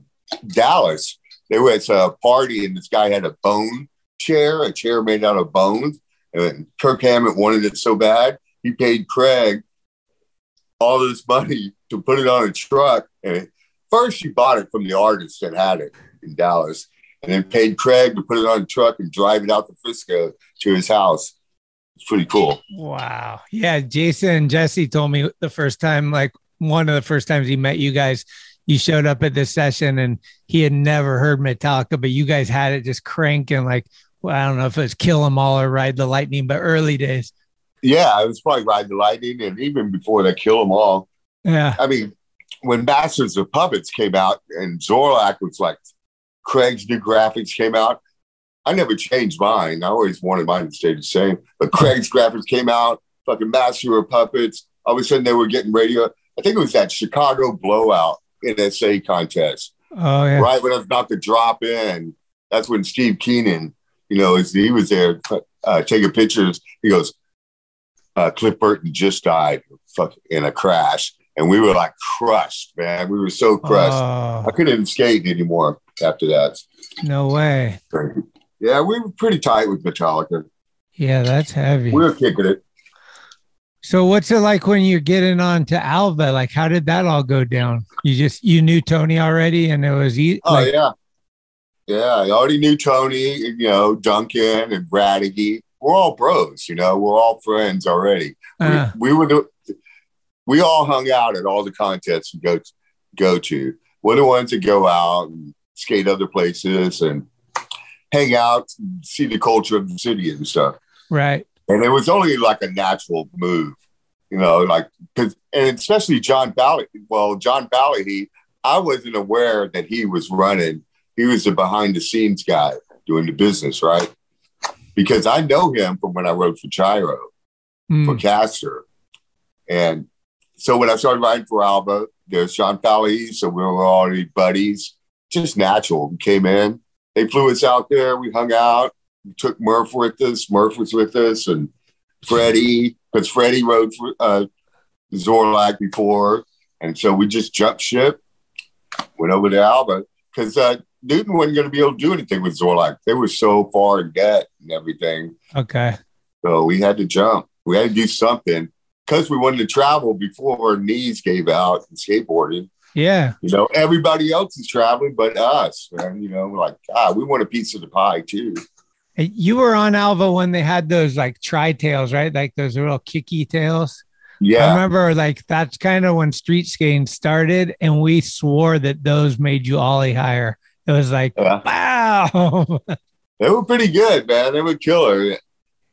Dallas. There was a party, and this guy had a bone chair, a chair made out of bones. And Kirk Hammett wanted it so bad, he paid Craig all this money to put it on a truck. And first, she bought it from the artist that had it in Dallas, and then paid Craig to put it on a truck and drive it out to Frisco to his house. It's pretty cool. wow. Yeah. Jason and Jesse told me the first time, like one of the first times he met you guys, you showed up at this session and he had never heard Metallica, but you guys had it just cranking like, well, I don't know if it was Kill 'Em All or Ride the Lightning, but early days. Yeah, I was probably riding the lightning, and even before that, Kill 'em all. Yeah. I mean, when Masters of Puppets came out and Zorlac was like Craig's new graphics came out, I never changed mine. I always wanted mine to stay the same. But Craig's graphics came out, fucking Master of Puppets. All of a sudden they were getting radio. I think it was that Chicago blowout NSA contest Oh, yeah. right when I was about to drop in. That's when Steve Keenan, you know, he was there uh, taking pictures. He goes, uh, Cliff Burton just died fuck, in a crash, and we were like crushed, man. We were so crushed. Oh, I couldn't even skate anymore after that. no way. Yeah, we were pretty tight with Metallica. Yeah, that's heavy. We were kicking it. So what's it like when you're getting on to Alva? Like, how did that all go down? You just you knew Tony already, and it was easy. Oh like, yeah, yeah. I already knew Tony, you know, Duncan and Bradigy. We're all bros, you know. We're all friends already. uh, we, we were the, we all hung out at all the contests we go go to. We're the ones that go out and skate other places and hang out, and see the culture of the city and stuff. right. And it was only like a natural move, you know, like because and especially John Bally. Well, John Bally, he I wasn't aware that he was running. He was the behind the scenes guy doing the business, right? Because I know him from when I wrote for Gyro Mm. for Caster. And so when I started writing for Alva, there's Sean Pally, so we were already buddies. Just natural. We came in, they flew us out there, we hung out, we took Murph with us, Murph was with us, and Freddie, because Freddie wrote for uh, Zorlac before. And so we just jumped ship, went over to Alva because uh, Newton wasn't going to be able to do anything with Zorlac. They were so far in debt and everything. Okay. So we had to jump. We had to do something because we wanted to travel before our knees gave out in skateboarding. Yeah. You know, everybody else is traveling but us. Man. You know, we're like, God, we want a piece of the pie too. You were on Alva when they had those like tri tails, right? Like those little kicky tails. Yeah. I remember like that's kind of when street skating started, and we swore that those made you ollie higher. It was like, wow. <laughs> They were pretty good, man. They were killer.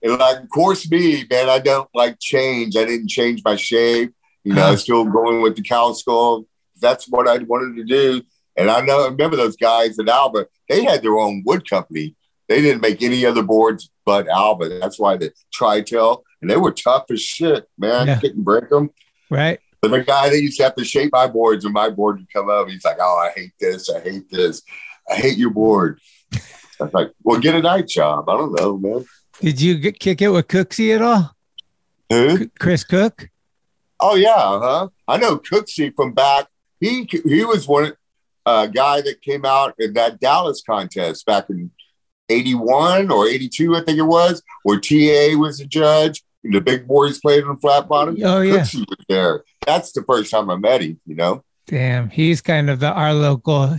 And like, of course, me, man, I don't like change. I didn't change my shape. You know, still going with the cow skull. That's what I wanted to do. And I know, remember those guys at Alva, they had their own wood company. They didn't make any other boards but Alva. That's why the tri-tail, and they were tough as shit, man. Yeah. Couldn't break them. right? But the guy that used to have to shape my boards and my board would come up, he's like, Oh, I hate this. I hate this. I hate your board. <laughs> I was like, Well, get a night job. I don't know, man. Did you get, kick it with Cooksey at all? Who? C- Chris Cook? Oh yeah, huh? I know Cooksey from back. He he was one uh, guy that came out in that Dallas contest back in '81 or '82, I think it was, where TA was the judge. The big boys played on flat bottom. Oh, yeah. Cooksey was there. That's the first time I met him. You know. Damn, he's kind of the our local,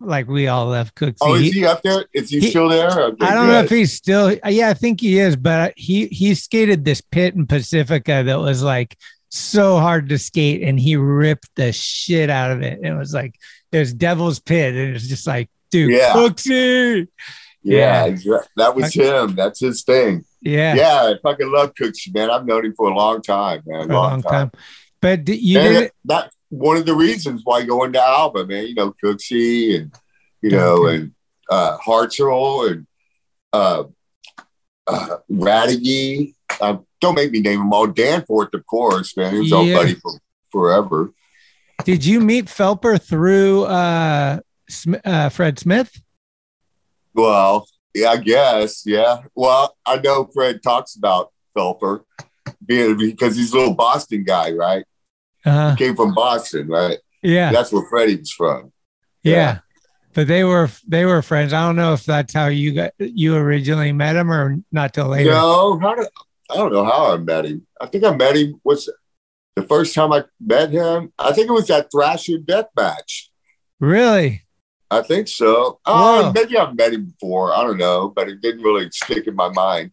like we all love Cooksey. Oh, is He- he up there? Is he, he- still there? I don't know if he's still. Yeah, I think he is, but he he skated this pit in Pacifica that was like so hard to skate, and he ripped the shit out of it. It was like it was Devil's Pit, and it was just like, dude, Yeah. Cooksey. Yeah, Yeah. that was him. That's his thing. Yeah, Yeah, I fucking love Cooksey, man. I've known him for a long time, man. a long time. But you And did that- that's one of the reasons why going to Alva, man. You know, Cooksey and you know, Okay. and uh Hartzell and uh, uh Radigy. Uh, don't make me name them all. Danforth, of course, man. He was our buddy for forever. Did you meet Phelper through uh, Sm- uh, Fred Smith? Well, yeah, I guess, yeah. Well, I know Fred talks about Phelper being because he's a little Boston guy, right? Uh, He came from Boston, right? yeah, That's where Freddie was from. yeah, yeah. But they were they were friends. I don't know if that's how you got you originally met him or not till later. No, how did I don't know how I met him. I think I met him was the first time I met him. I think it was at Thrasher Death Match. Really? I think so. Oh, maybe I've met him before. I don't know, but it didn't really stick in my mind.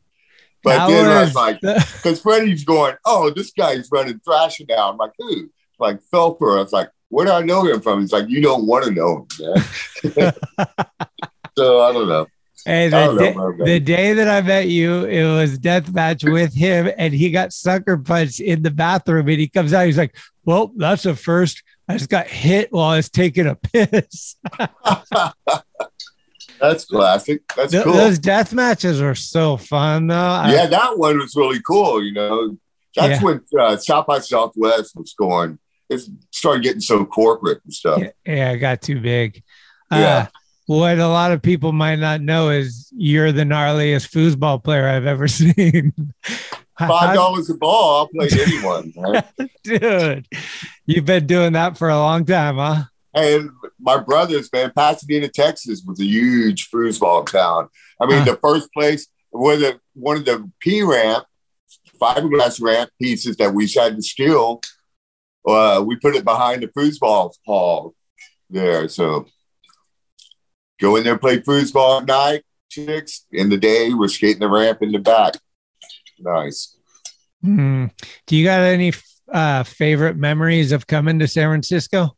But then I was like, <laughs> because Freddie's going, oh, this guy's running Thrasher now. I'm like, who? Like Phelper. I was like, where do I know him from? He's like, you don't want to know him, man. <laughs> <laughs> so I don't know. hey, the, know, day, the day that I met you, it was death match with him, and he got sucker punched in the bathroom. And he comes out, he's like, "Well, that's a first. I just got hit while I was taking a piss." That's classic. That's Th- cool. Those death matches are so fun, though. I- yeah, that one was really cool. You know, that's Yeah. when uh, South by Southwest was going. It started getting so corporate and stuff. yeah, yeah, it got too big. Uh, Yeah. what a lot of people might not know is you're the gnarliest foosball player I've ever <laughs> seen. Five dollars a ball, I'll play anyone. <laughs> Right? Dude, you've been doing that for a long time, huh? And my brothers, man, Pasadena, Texas, was a huge foosball town. I mean, Huh. the first place the one of the P ramp, fiberglass ramp pieces that we had to steal, uh, we put it behind the foosball hall there. So go in there, play foosball at night. Chicks in the day, we're skating the ramp in the back. Nice. Hmm. Do you got any uh, favorite memories of coming to San Francisco?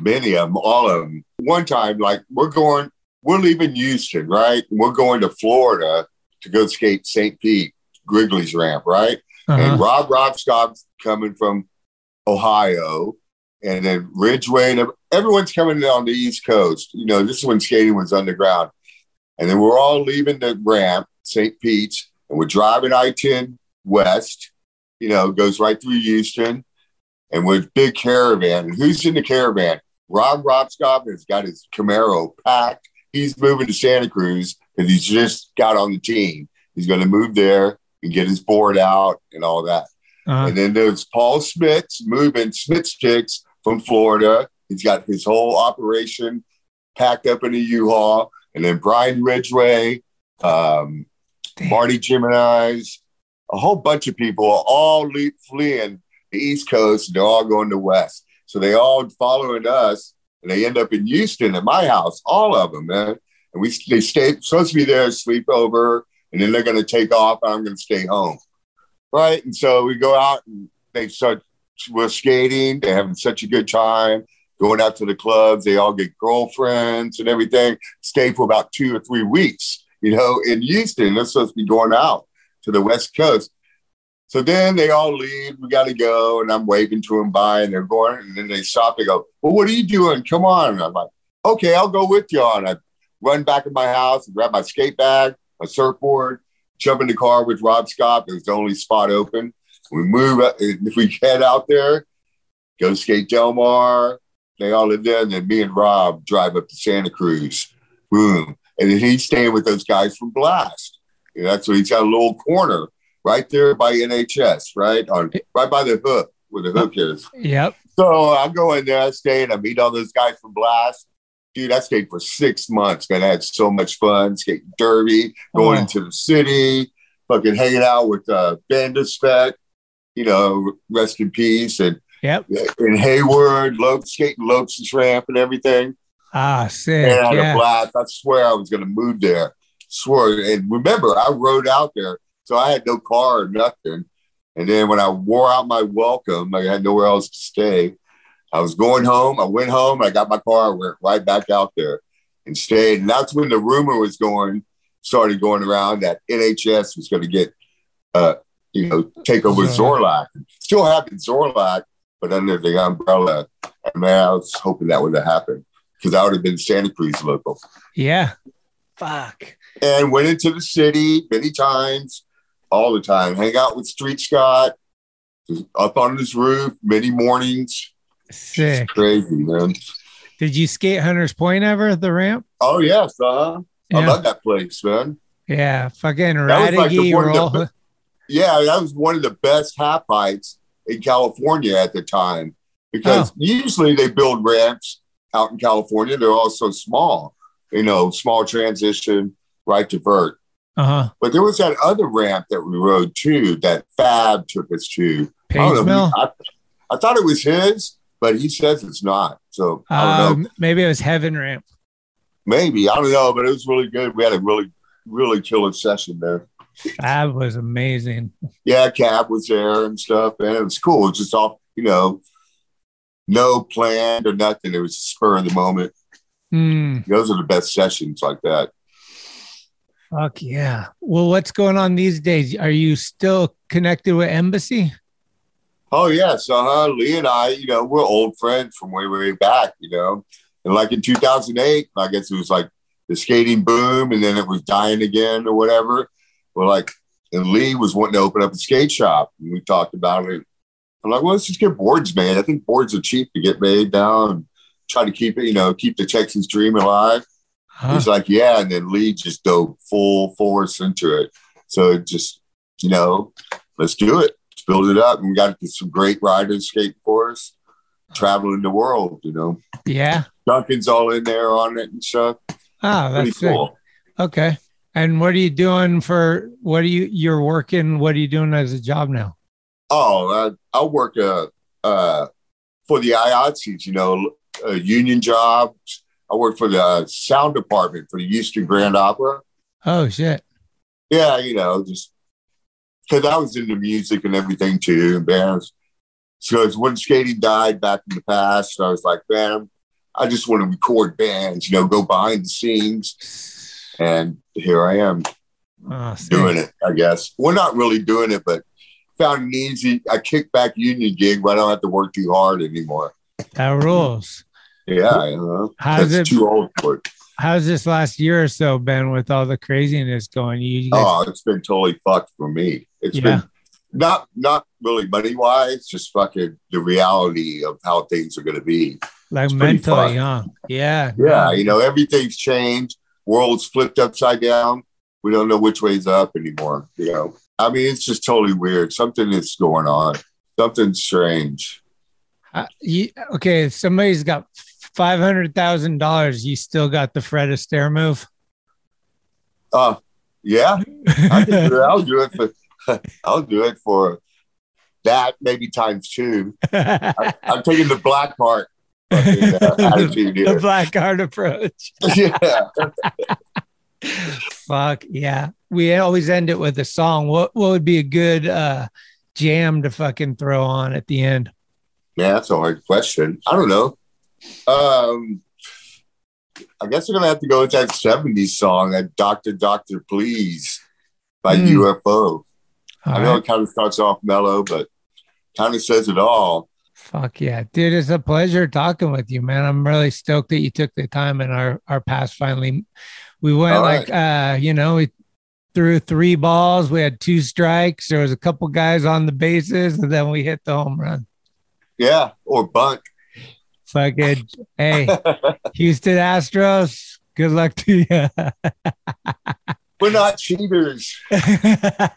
Many of them, all of them. One time, like we're going, we're leaving Houston, right? We're going to Florida to go skate St. Pete, Grigley's ramp, right? Uh-huh. And Rob Roskopp's coming from Ohio, and then Ridgeway, and everyone's coming on the East Coast. You know, this is when skating was underground. And then we're all leaving the ramp, St. Pete's, and we're driving I 10 west, you know, goes right through Houston, and with big caravan. And who's in the caravan? Rob Roskopp has got his Camaro packed. He's moving to Santa Cruz because he's just got on the team. He's going to move there and get his board out and all that. Uh-huh. And then there's Paul Smith's moving Smith's chicks from Florida. He's got his whole operation packed up in a U-Haul. And then Brian Ridgway, um, Marty Jimenez, a whole bunch of people are all le- fleeing the East Coast. And they're all going to West. So they all following us. And they end up in Houston at my house, all of them, man. And we they stay supposed to be there, sleep over, and then they're to take off. And I'm to stay home, right? And so we go out and they start. We're skating. They're having such a good time. Going out to the clubs. They all get girlfriends and everything. Stay for about two or three weeks. You know, in Houston, they're supposed to be going out to the West Coast. So then they all leave. We got to go, and I'm waving to them by, and they're going. And then they stop. They go, "Well, what are you doing? Come on!" And I'm like, "Okay, I'll go with you." And I run back in my house and grab my skate bag, my surfboard, jump in the car with Rob Scott. It was the only spot open. We move. If we head out there, go skate Del Mar. They all live there, and then me and Rob drive up to Santa Cruz. Boom, and then he's staying with those guys from Blast. And that's where he's got a little corner right there by NHS, right on right by the hook where the hook is. Yep. So I go in there, I stay, and I meet all those guys from Blast. Dude, I stayed for six months, man. I had so much fun skating derby, going Oh. into the city, fucking hanging out with uh, Bandispet, you know, rest in peace, and Yep. in Hayward, Lope, skating Lopes' ramp and everything. Ah, sick. And I had a blast. I swear I was going to move there. Swore. And remember, I rode out there, so I had no car or nothing. And then when I wore out my welcome, I had nowhere else to stay. I was going home. I went home. I got my car. I went right back out there and stayed. And that's when the rumor was going, started going around that NHS was going to get, uh, you know, take over Zorlac. Still having Zorlac, but under the umbrella. And man, I was hoping that would have happened because I would have been Santa Cruz local. Yeah. Fuck. And went into the city many times, all the time. Hang out with Street Scott up on his roof many mornings. Sick. Crazy, man. Did you skate Hunter's Point ever, the ramp? Oh yes, uh-huh. I love that place, man. Yeah. Fucking was like the Radigi one of the- roll. Yeah, that was one of the best half pipes in California at the time because Oh. usually they build ramps out in California. They're all so small, you know, small transition, right to vert. Uh huh. But there was that other ramp that we rode too that Fab took us to. Page know. Mill. I, I thought it was his, but he says it's not. So I don't know. Um, maybe it was Heaven Ramp. Maybe I don't know, but it was really good. We had a really, really killer session there. Fab was amazing. Yeah, Cab was there and stuff, and it was cool. It was just all you know, no plan or nothing. It was spur of the moment. Hmm. Those are the best sessions like that. Fuck yeah. Well, what's going on these days? Are you still connected with Embassy? Oh yes, uh huh. Lee and I, you know, we're old friends from way, way back, you know. And like in 2008, I guess it was like the skating boom, and then it was dying again or whatever. We're like, and Lee was wanting to open up a skate shop, and we talked about it. I'm like, well, let's just get boards made. I think boards are cheap to get made now, and try to keep it, you know, keep the Texas dream alive. Huh? He's like, yeah, and then Lee just dove full force into it. So it just, you know, let's do it. Let's build it up. And we got to get some great riders skating for us, traveling the world, you know. Yeah. Duncan's all in there on it and stuff. Oh, Pretty that's cool. Okay. And what are you doing for what are you you're working? What are you doing as a job now? Oh, I, I work uh, uh, for the IATSEs, you know, uh, union jobs. I worked for the sound department for the Houston Grand Opera. Oh shit. Yeah, you know, just because I was into music and everything too, and bands. So it's when skating died back in the past, I was like, man, I just want to record bands, you know, go behind the scenes. And here I am Oh, doing it, I guess. We're not really doing it, but found an easy, a kickback union gig where I don't have to work too hard anymore. That rules. Yeah, you know, How's that's it- too old for it. How's this last year or so been with all the craziness going? You guys, Oh, it's been totally fucked for me. It's Yeah. been not not really money wise, just fucking the reality of how things are going to be. like it's mentally, huh? Yeah. Yeah, you know, everything's changed. World's flipped upside down. We don't know which way's up anymore. You know, I mean, it's just totally weird. Something is going on. Something strange. Uh, you, okay, somebody's got five hundred thousand dollars. You still got the Fred Astaire move. Uh, yeah, I can do it. I'll do it for. <laughs> I'll do it for that. Maybe times two. <laughs> I, I'm taking the black heart fucking, uh, <laughs> attitude the here. black card approach. yeah. Fuck yeah. We always end it with a song. What what would be a good uh jam to fucking throw on at the end? Yeah, that's a hard question. I don't know. Um, I guess we're gonna have to go with that '70s song, that "Doctor Doctor Please" by Hmm. UFO. All I know right. it kind of starts off mellow, but kind of says it all. Fuck yeah. Dude, it's a pleasure talking with you, man. I'm really stoked that you took the time and our our pass finally we went All like uh, you know, we threw three balls, we had two strikes, there was a couple guys on the bases, and then we hit the home run. Yeah, or bunt. Fucking <laughs> hey, Houston Astros, good luck to you. <laughs> We're not cheaters. <laughs> yeah.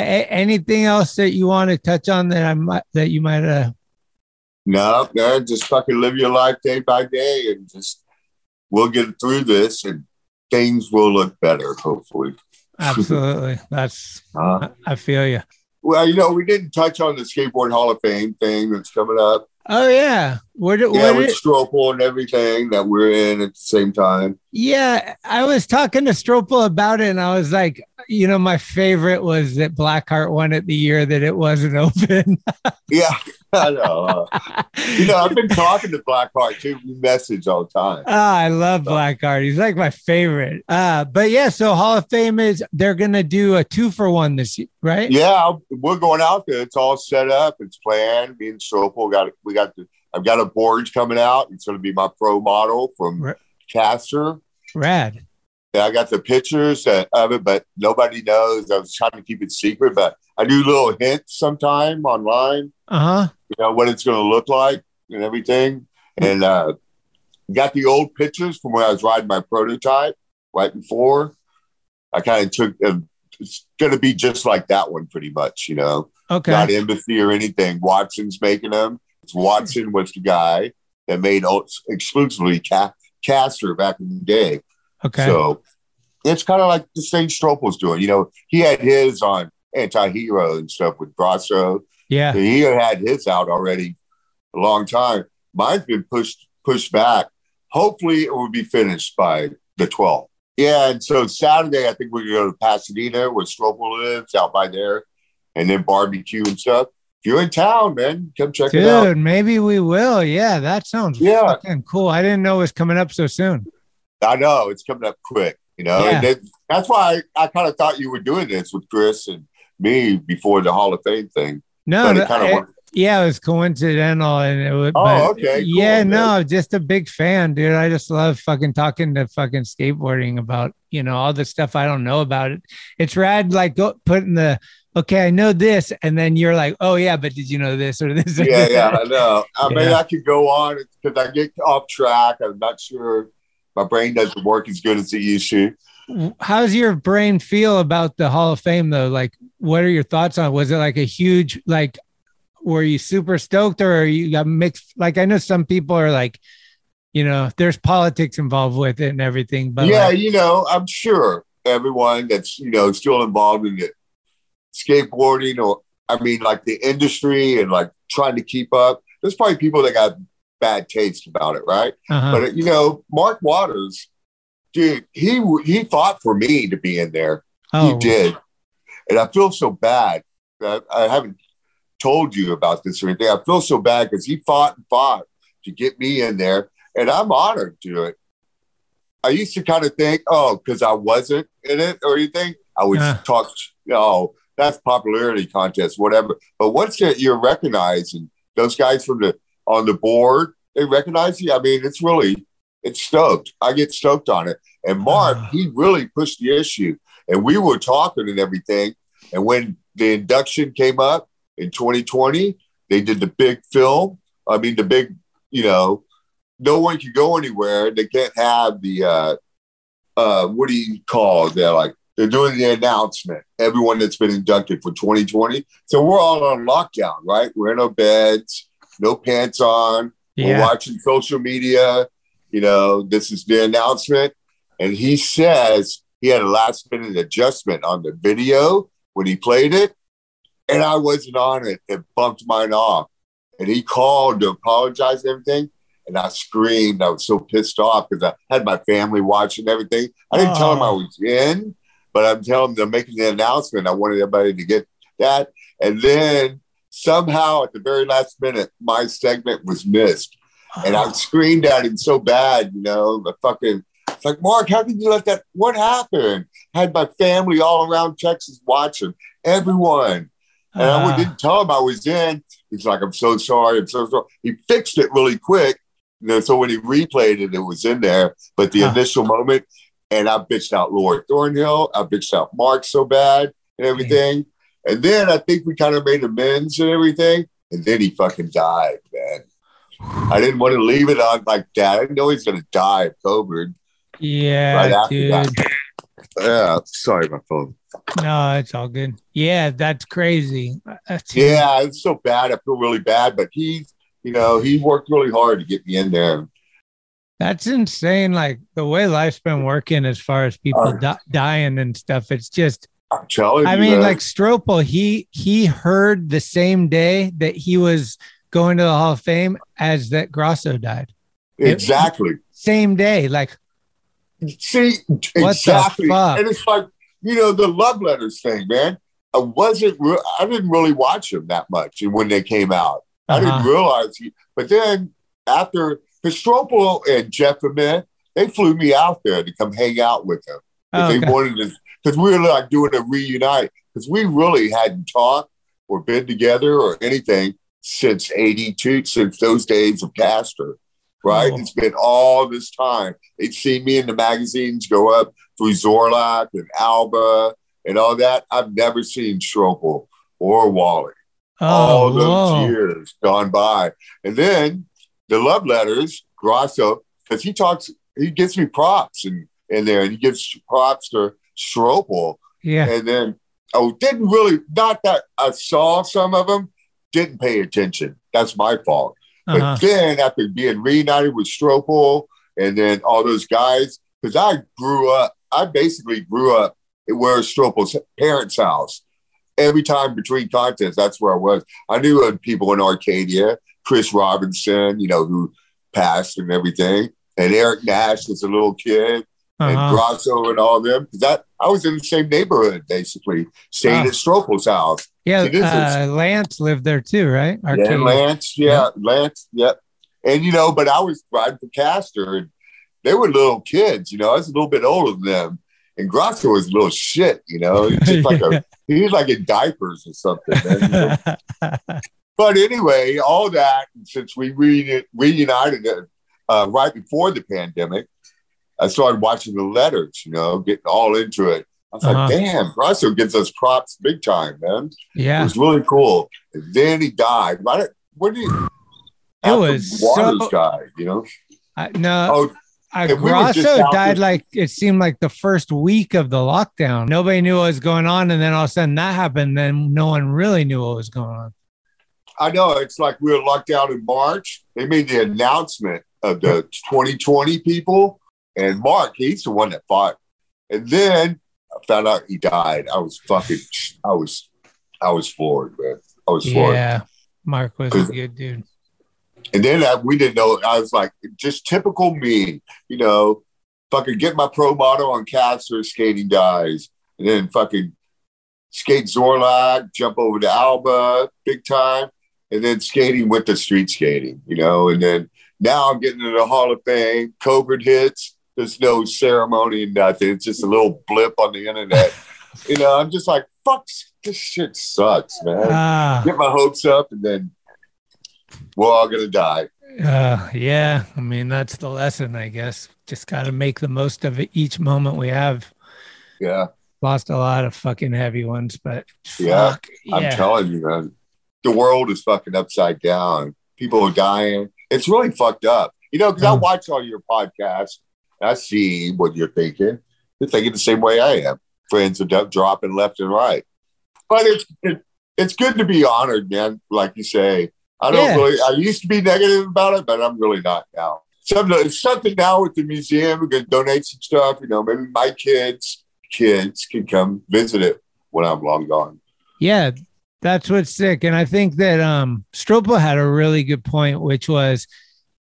A- anything else that you want to touch on that I might that you might uh No, man, just fucking live your life day by day, and just we'll get through this, and things will look better, hopefully. absolutely that's Uh, I feel you. well, you know, we didn't touch on the skateboard Hall of Fame thing that's coming up. Oh yeah. Where did Yeah, with did, Strople and everything that we're in at the same time. yeah, I was talking to Strople about it and I was like, you know, my favorite was that Blackheart won it the year that it wasn't <laughs> open. Yeah, <laughs> I know. Uh, you know, I've been talking to Blackheart too. We message all the time. Ah, I love Blackheart. He's like my favorite. Uh, but yeah, so Hall of Fame is they're gonna do a two for one this year, right? Yeah, we're going out there. It's all set up. It's planned. Me and Strople got we got the. I've got a board coming out. It's going to be my pro model from. Caster. Rad. Yeah, I got the pictures uh, of it, but nobody knows. I was trying to keep it secret, but I do little hints sometime online. Uh-huh. You know what it's going to look like and everything. And uh, got the old pictures from when I was riding my prototype right before. I kind of took. Uh, it's going to be just like that one, pretty much. You know Okay. not embassy or anything. Watson's making them. It's Watson was the guy that made exclusively ca- Caster back in the day. Okay. So it's kind of like the thing Strople's doing. You know, he had his on anti-hero and stuff with Grosso. yeah. He had his out already a long time. Mine's been pushed pushed back. Hopefully, it will be finished by the 12th. Yeah, and so Saturday, I think we're gonna go to Pasadena, where Stropel lives, out by there, and then barbecue and stuff. If you're in town, man, come check it out. Dude, maybe we will. Yeah, that sounds Yeah. fucking cool. I didn't know it was coming up so soon. I know it's coming up quick, you know, Yeah. and then, that's why I, I kind of thought you were doing this with Chris and me before the Hall of Fame thing. No, but it kind of worked. yeah, it was coincidental, and it was. Oh, okay, cool, yeah, man. no, just a big fan, dude. I just love fucking talking to fucking skateboarding about you know all the stuff I don't know about it. It's rad, like go, putting the okay, I know this, and then you're like, oh yeah, but did you know this or this? or yeah, this? yeah, I know. I <laughs> mean, I could go on because I get off track. I'm not sure my brain doesn't work as good as it used to. How's your brain feel about the Hall of Fame though? Like, what are your thoughts on? it? Was it like a huge like? Were you super stoked or are you got mixed? Like, I know some people are like, you know, there's politics involved with it and everything, but yeah, like, you know, I'm sure everyone that's you know still involved in it, skateboarding or I mean, like the industry and like trying to keep up. There's probably people that got bad taste about it, right? uh-huh. But you know, Mark Waters, dude, he he fought for me to be in there. oh, He did, and I feel so bad. I, I haven't told you about this or anything. I feel so bad because he fought and fought to get me in there, and I'm honored to it. I used to kind of think, oh, because I wasn't in it or anything, I would Yeah. talk, oh, that's popularity contest, whatever. But once you're recognized, and those guys from the on the board, they recognize you. I mean, it's really, it's stoked. I get stoked on it. And Mark, Ah. he really pushed the issue, and we were talking and everything. And when the induction came up in 2020, they did the big film. I mean, the big, you know, no one can go anywhere. They can't have the uh uh what do you call it? They're like they're doing the announcement. Everyone that's been inducted for 2020. So we're all on lockdown, right? We're in our beds. No pants on. We're watching social media. You know, this is the announcement. And he says he had a last minute adjustment on the video when he played it. And I wasn't on it It bumped mine off. And he called to apologize and everything. And I screamed. I was so pissed off because I had my family watching everything. I didn't tell him I Oh. was in, but I'm telling them making the announcement. I wanted everybody to get that. And then somehow at the very last minute, my segment was missed. And I screamed at him so bad, you know, the fucking, it's like, Mark, how did you let that, what happened? I had my family all around Texas watching, everyone. And I Ah. didn't tell him I was in. He's like, I'm so sorry. I'm so sorry. He fixed it really quick. You know, so when he replayed it, it was in there. But the Huh. initial moment, and I bitched out Lord Thornhill. I bitched out Mark so bad and everything. And then I think we kind of made amends and everything. And then he fucking died, man. I didn't want to leave it on like that. I didn't know he's going to die of COVID. yeah, right dude. that. Yeah. Sorry, my phone. No, it's all good. Yeah, that's crazy. That's Yeah, it's so bad. I feel really bad, but he's, you know, he worked really hard to get me in there. That's insane. Like the way life's been working as far as people Uh, di- dying and stuff. It's just, I'm telling I you. mean, man. like Strople, he he heard the same day that he was going to the Hall of Fame as that Grosso died. exactly. Same day. Like, See, the exactly. fuck? And it's like, you know, the love letters thing, man. I wasn't, re- I didn't really watch them that much when they came out. I didn't Uh-huh. realize. He, but then after, Strople and Jeff Ament, they flew me out there to come hang out with them. oh, They okay. wanted to, because we were like doing a reunite, because we really hadn't talked or been together or anything since 82, since those days of Caster, right? Oh. It's been all this time. They'd seen me in the magazines go up through Zorlac and Alva and all that. I've never seen Strople or Wally oh, all oh, those whoa. years gone by. And then the love letters, Grosso, because he talks, he gives me props and in there, and he gives props to Strople. Yeah. And then, oh, didn't really, not that I saw some of them, didn't pay attention. That's my fault. But Uh-huh. then after being reunited with Strople and then all those guys, because I grew up, I basically grew up where Strople's parents' house. Every time between contests, that's where I was. I knew people in Arcadia, Chris Robinson, you know, who passed and everything, and Eric Nash was a little kid, and Uh-huh. Grosso and all them. That I was in the same neighborhood, basically, staying Wow. at Strople's house. Yeah. See, this is- Uh, Lance lived there too, right? Yeah, Lance. Yeah, Lance. Yep. And you know, but I was riding for Caster, and they were little kids. You know, I was a little bit older than them, and Grosso was a little shit. You know, he's just like a <laughs> he was like in diapers or something. man. <laughs> but anyway, all that since we reuni- reunited uh, right before the pandemic, I started watching the letters. You know, getting all into it. I was Uh-huh. like, damn, Grosso gives us props big time, man. Yeah. It was really cool. And then he died. Right? When did he? It was Waters so- died. You know. I, no, Oh, Uh, And we were just Grosso out died like it seemed like the first week of the lockdown. Nobody knew what was going on, and then all of a sudden that happened. Then no one really knew what was going on. I know. It's like we were locked out in March. They made the announcement of the 2020 people, and Mark, he's the one that fought. And then I found out he died. I was fucking. I was. I was floored, man. I was floored. Yeah, Mark was a good dude. And then I, we didn't know. I was like, just typical me, you know, fucking get my pro model on Caster, skating dies, and then fucking skate Zorlac, jump over to Alva, big time, and then skating with the street skating, you know. And then now I'm getting into the Hall of Fame. COVID hits. There's no ceremony, nothing. It's just a little blip on the internet. <laughs> you know, I'm just like, fuck, this shit sucks, man. Ah, Get my hopes up, and then we're all gonna die. uh, yeah. I mean, that's the lesson, I guess. Just got to make the most of it each moment we have. Yeah. Lost a lot of fucking heavy ones, but Yeah, fuck, I'm telling you, man, the world is fucking upside down. People are dying. It's really fucked up. You know, because I Mm. watch all your podcasts. I see what you're thinking. You're thinking the same way I am. Friends are dropping left and right. But it's it, it's good to be honored, man. Like you say, I don't Yeah. really. I used to be negative about it, but I'm really not now. Something, something now with the museum. We're gonna donate some stuff. You know, maybe my kids, kids can come visit it when I'm long gone. Yeah, that's what's sick. And I think that um Strople had a really good point, which was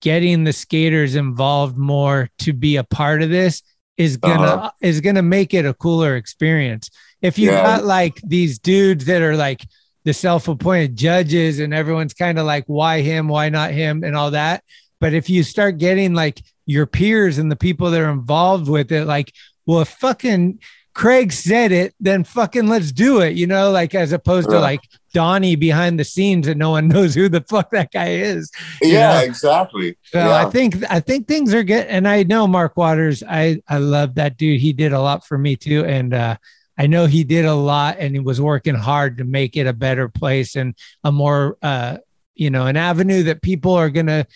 getting the skaters involved more to be a part of this is gonna Uh-huh. is gonna make it a cooler experience. If you Yeah. got like these dudes that are like the self-appointed judges and everyone's kind of like why him, why not him, and all that. But if you start getting like your peers and the people that are involved with it, like, well, if fucking Craig said it, then fucking let's do it, you know, like as opposed to like Donnie behind the scenes and no one <laughs> knows who the fuck that guy is. Yeah, know? exactly. So yeah. I think I think things are good. And I know Mark Waters, I I love that dude. He did a lot for me too. And uh I know he did a lot and he was working hard to make it a better place and a more uh you know an avenue that people are gonna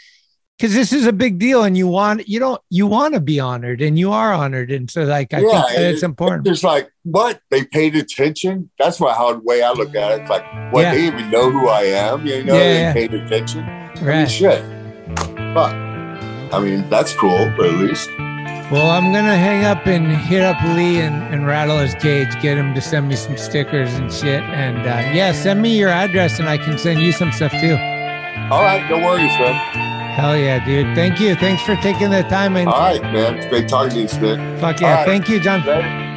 because this is a big deal and you want you don't you want to be honored and you are honored and so like I Yeah, think it's important. It's like what they paid attention. That's why how the way I look at it. It's like what Yeah. they even know who I am. You know, Yeah, they paid attention. I mean, Right. shit. But I mean, that's cool. But at least Well, I'm gonna hang up and hit up Lee and, and rattle his cage, get him to send me some stickers and shit. And uh, yeah, send me your address and I can send you some stuff too. all right, no worries, man. Hell yeah, dude. Thank you. Thanks for taking the time and All right, man. It's great talking to you, Smith. fuck yeah. right. Thank you, John.